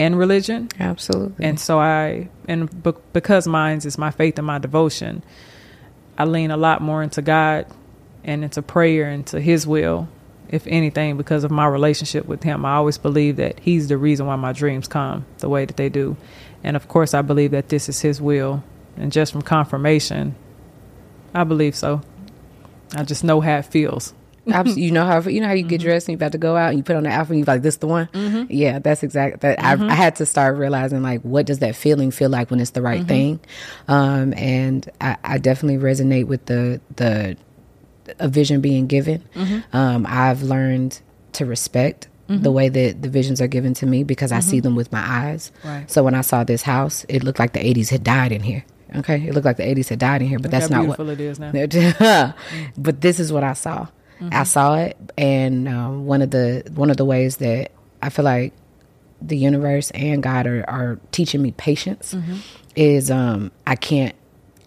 and religion. Absolutely. And so I, and be- because mine's is my faith and my devotion, I lean a lot more into God and into prayer and to His will, if anything, because of my relationship with Him. I always believe that He's the reason why my dreams come the way that they do. And of course, I believe that this is His will. And just from confirmation, I believe so. I just know how it feels. Abs- you know how you know how you get mm-hmm. dressed and you about to go out and you put on the outfit and you like this the one. Mm-hmm. Yeah, that's exactly That I, I had to start realizing like what does that feeling feel like when it's the right thing, um, and I, I definitely resonate with the the a vision being given. Um, I've learned to respect the way that the visions are given to me because I see them with my eyes. Right. So when I saw this house, it looked like the '80s had died in here. Okay, it looked like the '80s had died in here, but Look that's not what it is now. but this is what I saw. I mm-hmm. saw it, and um, one of the one of the ways that I feel like the universe and God are, are teaching me patience mm-hmm. is um, I can't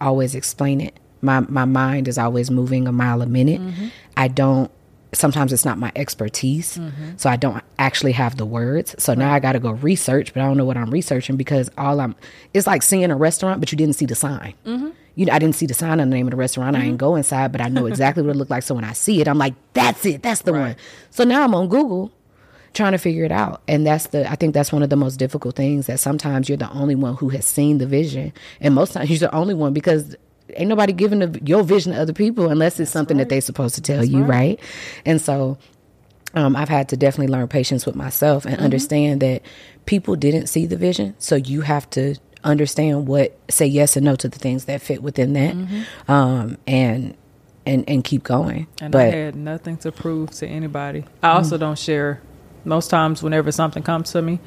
always explain it. My my mind is always moving a mile a minute. Mm-hmm. I don't. Sometimes it's not my expertise, so I don't actually have the words. So now I got to go research, but I don't know what I'm researching because all I'm. It's like seeing a restaurant, but you didn't see the sign you know, I didn't see the sign on the name of the restaurant. I Mm-hmm. ain't go inside, but I know exactly what it looked like. So when I see it, I'm like, that's it. That's the one. So now I'm on Google trying to figure it out. And that's the, I think that's one of the most difficult things that sometimes you're the only one who has seen the vision. And most times you're the only one because ain't nobody giving the, your vision to other people unless it's something that they're supposed to tell you. Right. And so, um, I've had to definitely learn patience with myself and understand that people didn't see the vision. So you have to understand what say yes and no to the things that fit within that, mm-hmm. um, and and and keep going. And I had nothing to prove to anybody. I also mm-hmm. don't share. Most times, whenever something comes to me,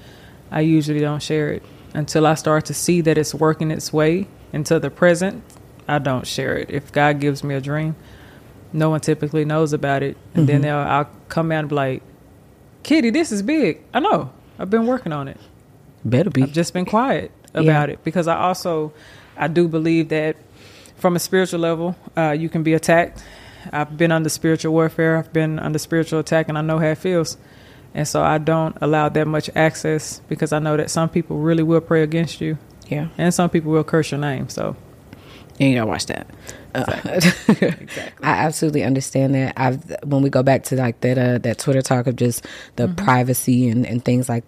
I usually don't share it until I start to see that it's working its way into the present. I don't share it. If God gives me a dream, no one typically knows about it, and then mm-hmm. they'll I'll come out and be like, "Kittie, this is big." I know. I've been working on it. better be I've just been quiet about it because I also I do believe that from a spiritual level, uh, you can be attacked. I've been under spiritual warfare. I've been under spiritual attack, and I know how it feels. And so I don't allow that much access because I know that some people really will pray against you, yeah. and some people will curse your name. So And you gotta watch that. Uh, I absolutely understand that. I've when we go back to like that uh, that Twitter talk of just the privacy and, and things like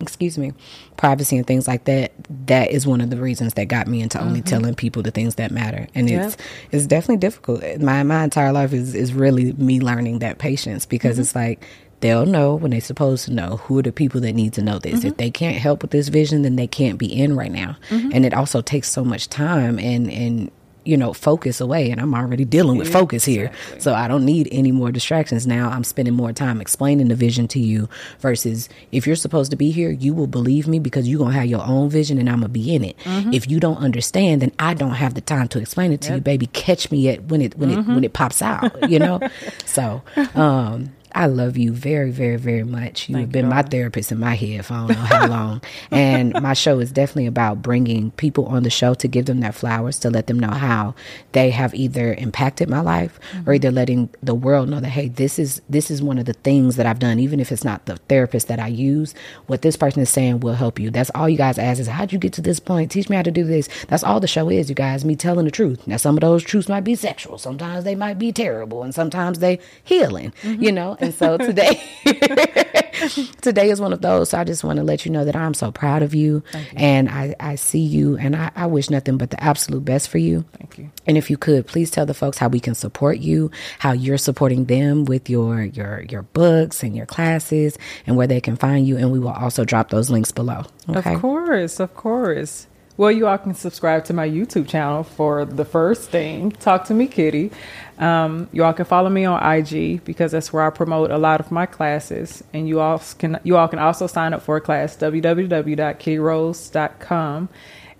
excuse me, privacy and things like that, that is one of the reasons that got me into only mm-hmm. telling people the things that matter. And it's it's definitely difficult. My my entire life is, is really me learning that patience because mm-hmm. it's like they'll know when they're supposed to know who are the people that need to know this. If mm-hmm. they can't help with this vision, then they can't be in right now. And it also takes so much time and and you know focus away and i'm already dealing with focus here. so i don't need any more distractions. Now i'm spending more time explaining the vision to you versus if you're supposed to be here you will believe me because you're gonna have your own vision and i'm gonna be in it. If you don't understand then i don't have the time to explain it to you baby. Catch me at when it when it when it pops out you know? So um I love you very, very, very much. You've been my therapist in my head for I don't know how long. and my show is definitely about bringing people on the show to give them their flowers, to let them know how they have either impacted my life mm-hmm. or either letting the world know that hey, this is this is one of the things that I've done, even if it's not the therapist that I use. What this person is saying will help you. That's all you guys ask is how'd you get to this point? Teach me how to do this. That's all the show is, you guys. Me telling the truth. Now some of those truths might be sexual, sometimes they might be terrible, and sometimes they healing. Mm-hmm. You know. And so today, today is one of those. So I just want to let you know that I'm so proud of you, you. and I, I see you, and I, I wish nothing but the absolute best for you. Thank you. And if you could, please tell the folks how we can support you, how you're supporting them with your your your books and your classes, and where they can find you. And we will also drop those links below. Okay? Of course, of course. Well, you all can subscribe to my YouTube channel for the first thing. Talk to me, Kittie. Um, you all can follow me on IG because that's where I promote a lot of my classes. And you all can you all can also sign up for a class www.kittierose.com.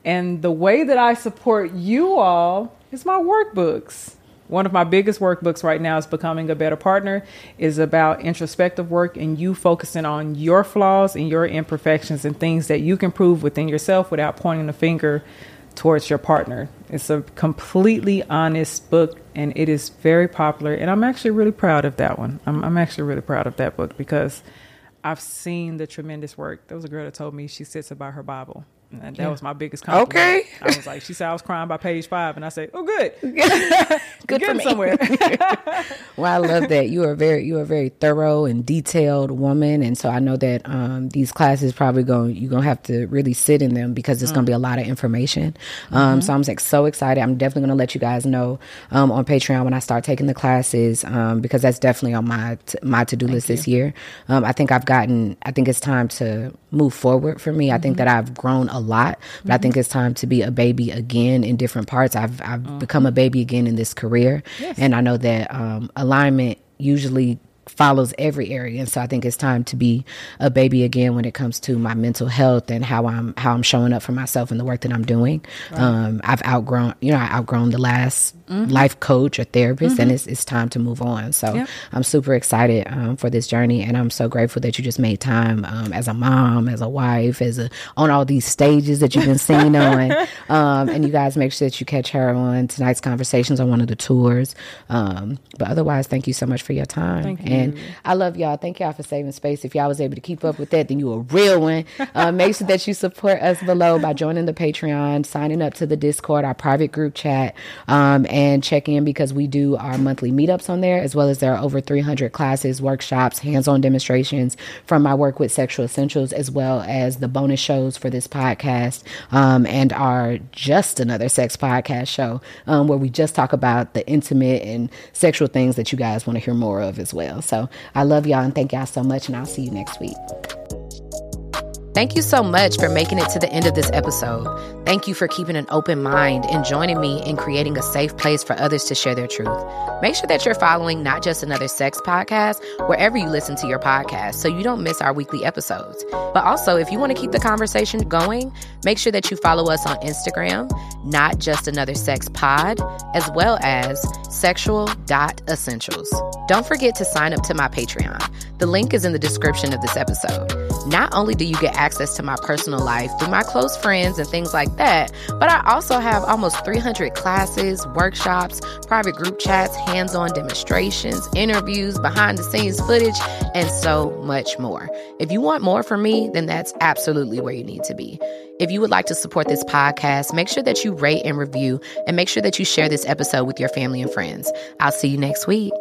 And the way that I support you all is my workbooks one of my biggest workbooks right now is becoming a better partner. Is about introspective work and you focusing on your flaws and your imperfections and things that you can prove within yourself without pointing the finger towards your partner. It's a completely honest book and it is very popular and i'm actually really proud of that one. I'm, I'm actually really proud of that book because i've seen the tremendous work. There was a girl that told me she sits about her bible and that yeah. was my biggest compliment. Okay. I was like, she said I was crying by page five, and I said, "Oh, good, good for me." Somewhere. well, I love that you are very you are a very thorough and detailed woman, and so I know that um, these classes probably going you're gonna have to really sit in them because there's mm. gonna be a lot of information. Um, mm-hmm. So I'm like so excited. I'm definitely gonna let you guys know um, on Patreon when I start taking the classes um, because that's definitely on my t- my to do list you. this year. Um, I think I've gotten. I think it's time to move forward for me. Mm-hmm. I think mm-hmm. that I've grown a lot, but mm-hmm. I think it's time to be a baby again in different parts. I've I've mm-hmm. become a baby again in this career, yes. and I know that um, alignment usually follows every area and so i think it's time to be a baby again when it comes to my mental health and how i'm how i'm showing up for myself and the work that i'm doing right. um, i've outgrown you know i outgrown the last mm-hmm. life coach or therapist mm-hmm. and it's, it's time to move on so yeah. i'm super excited um, for this journey and i'm so grateful that you just made time um, as a mom as a wife as a on all these stages that you've been seen on um, and you guys make sure that you catch her on tonight's conversations on one of the tours um, but otherwise thank you so much for your time and I love y'all. Thank y'all for saving space. If y'all was able to keep up with that, then you a real one. Uh, make sure that you support us below by joining the Patreon, signing up to the Discord, our private group chat, um, and check in because we do our monthly meetups on there, as well as there are over 300 classes, workshops, hands-on demonstrations from my work with Sexual Essentials, as well as the bonus shows for this podcast um, and our Just Another Sex podcast show, um, where we just talk about the intimate and sexual things that you guys want to hear more of as well. So I love y'all and thank y'all so much, and I'll see you next week. Thank you so much for making it to the end of this episode. Thank you for keeping an open mind and joining me in creating a safe place for others to share their truth. Make sure that you're following Not Just Another Sex podcast wherever you listen to your podcast so you don't miss our weekly episodes. But also, if you want to keep the conversation going, make sure that you follow us on Instagram, Not Just Another Sex Pod, as well as sexual.essentials. Don't forget to sign up to my Patreon. The link is in the description of this episode. Not only do you get access to my personal life through my close friends and things like that, but I also have almost 300 classes, workshops, private group chats, hands on demonstrations, interviews, behind the scenes footage, and so much more. If you want more from me, then that's absolutely where you need to be. If you would like to support this podcast, make sure that you rate and review and make sure that you share this episode with your family and friends. I'll see you next week.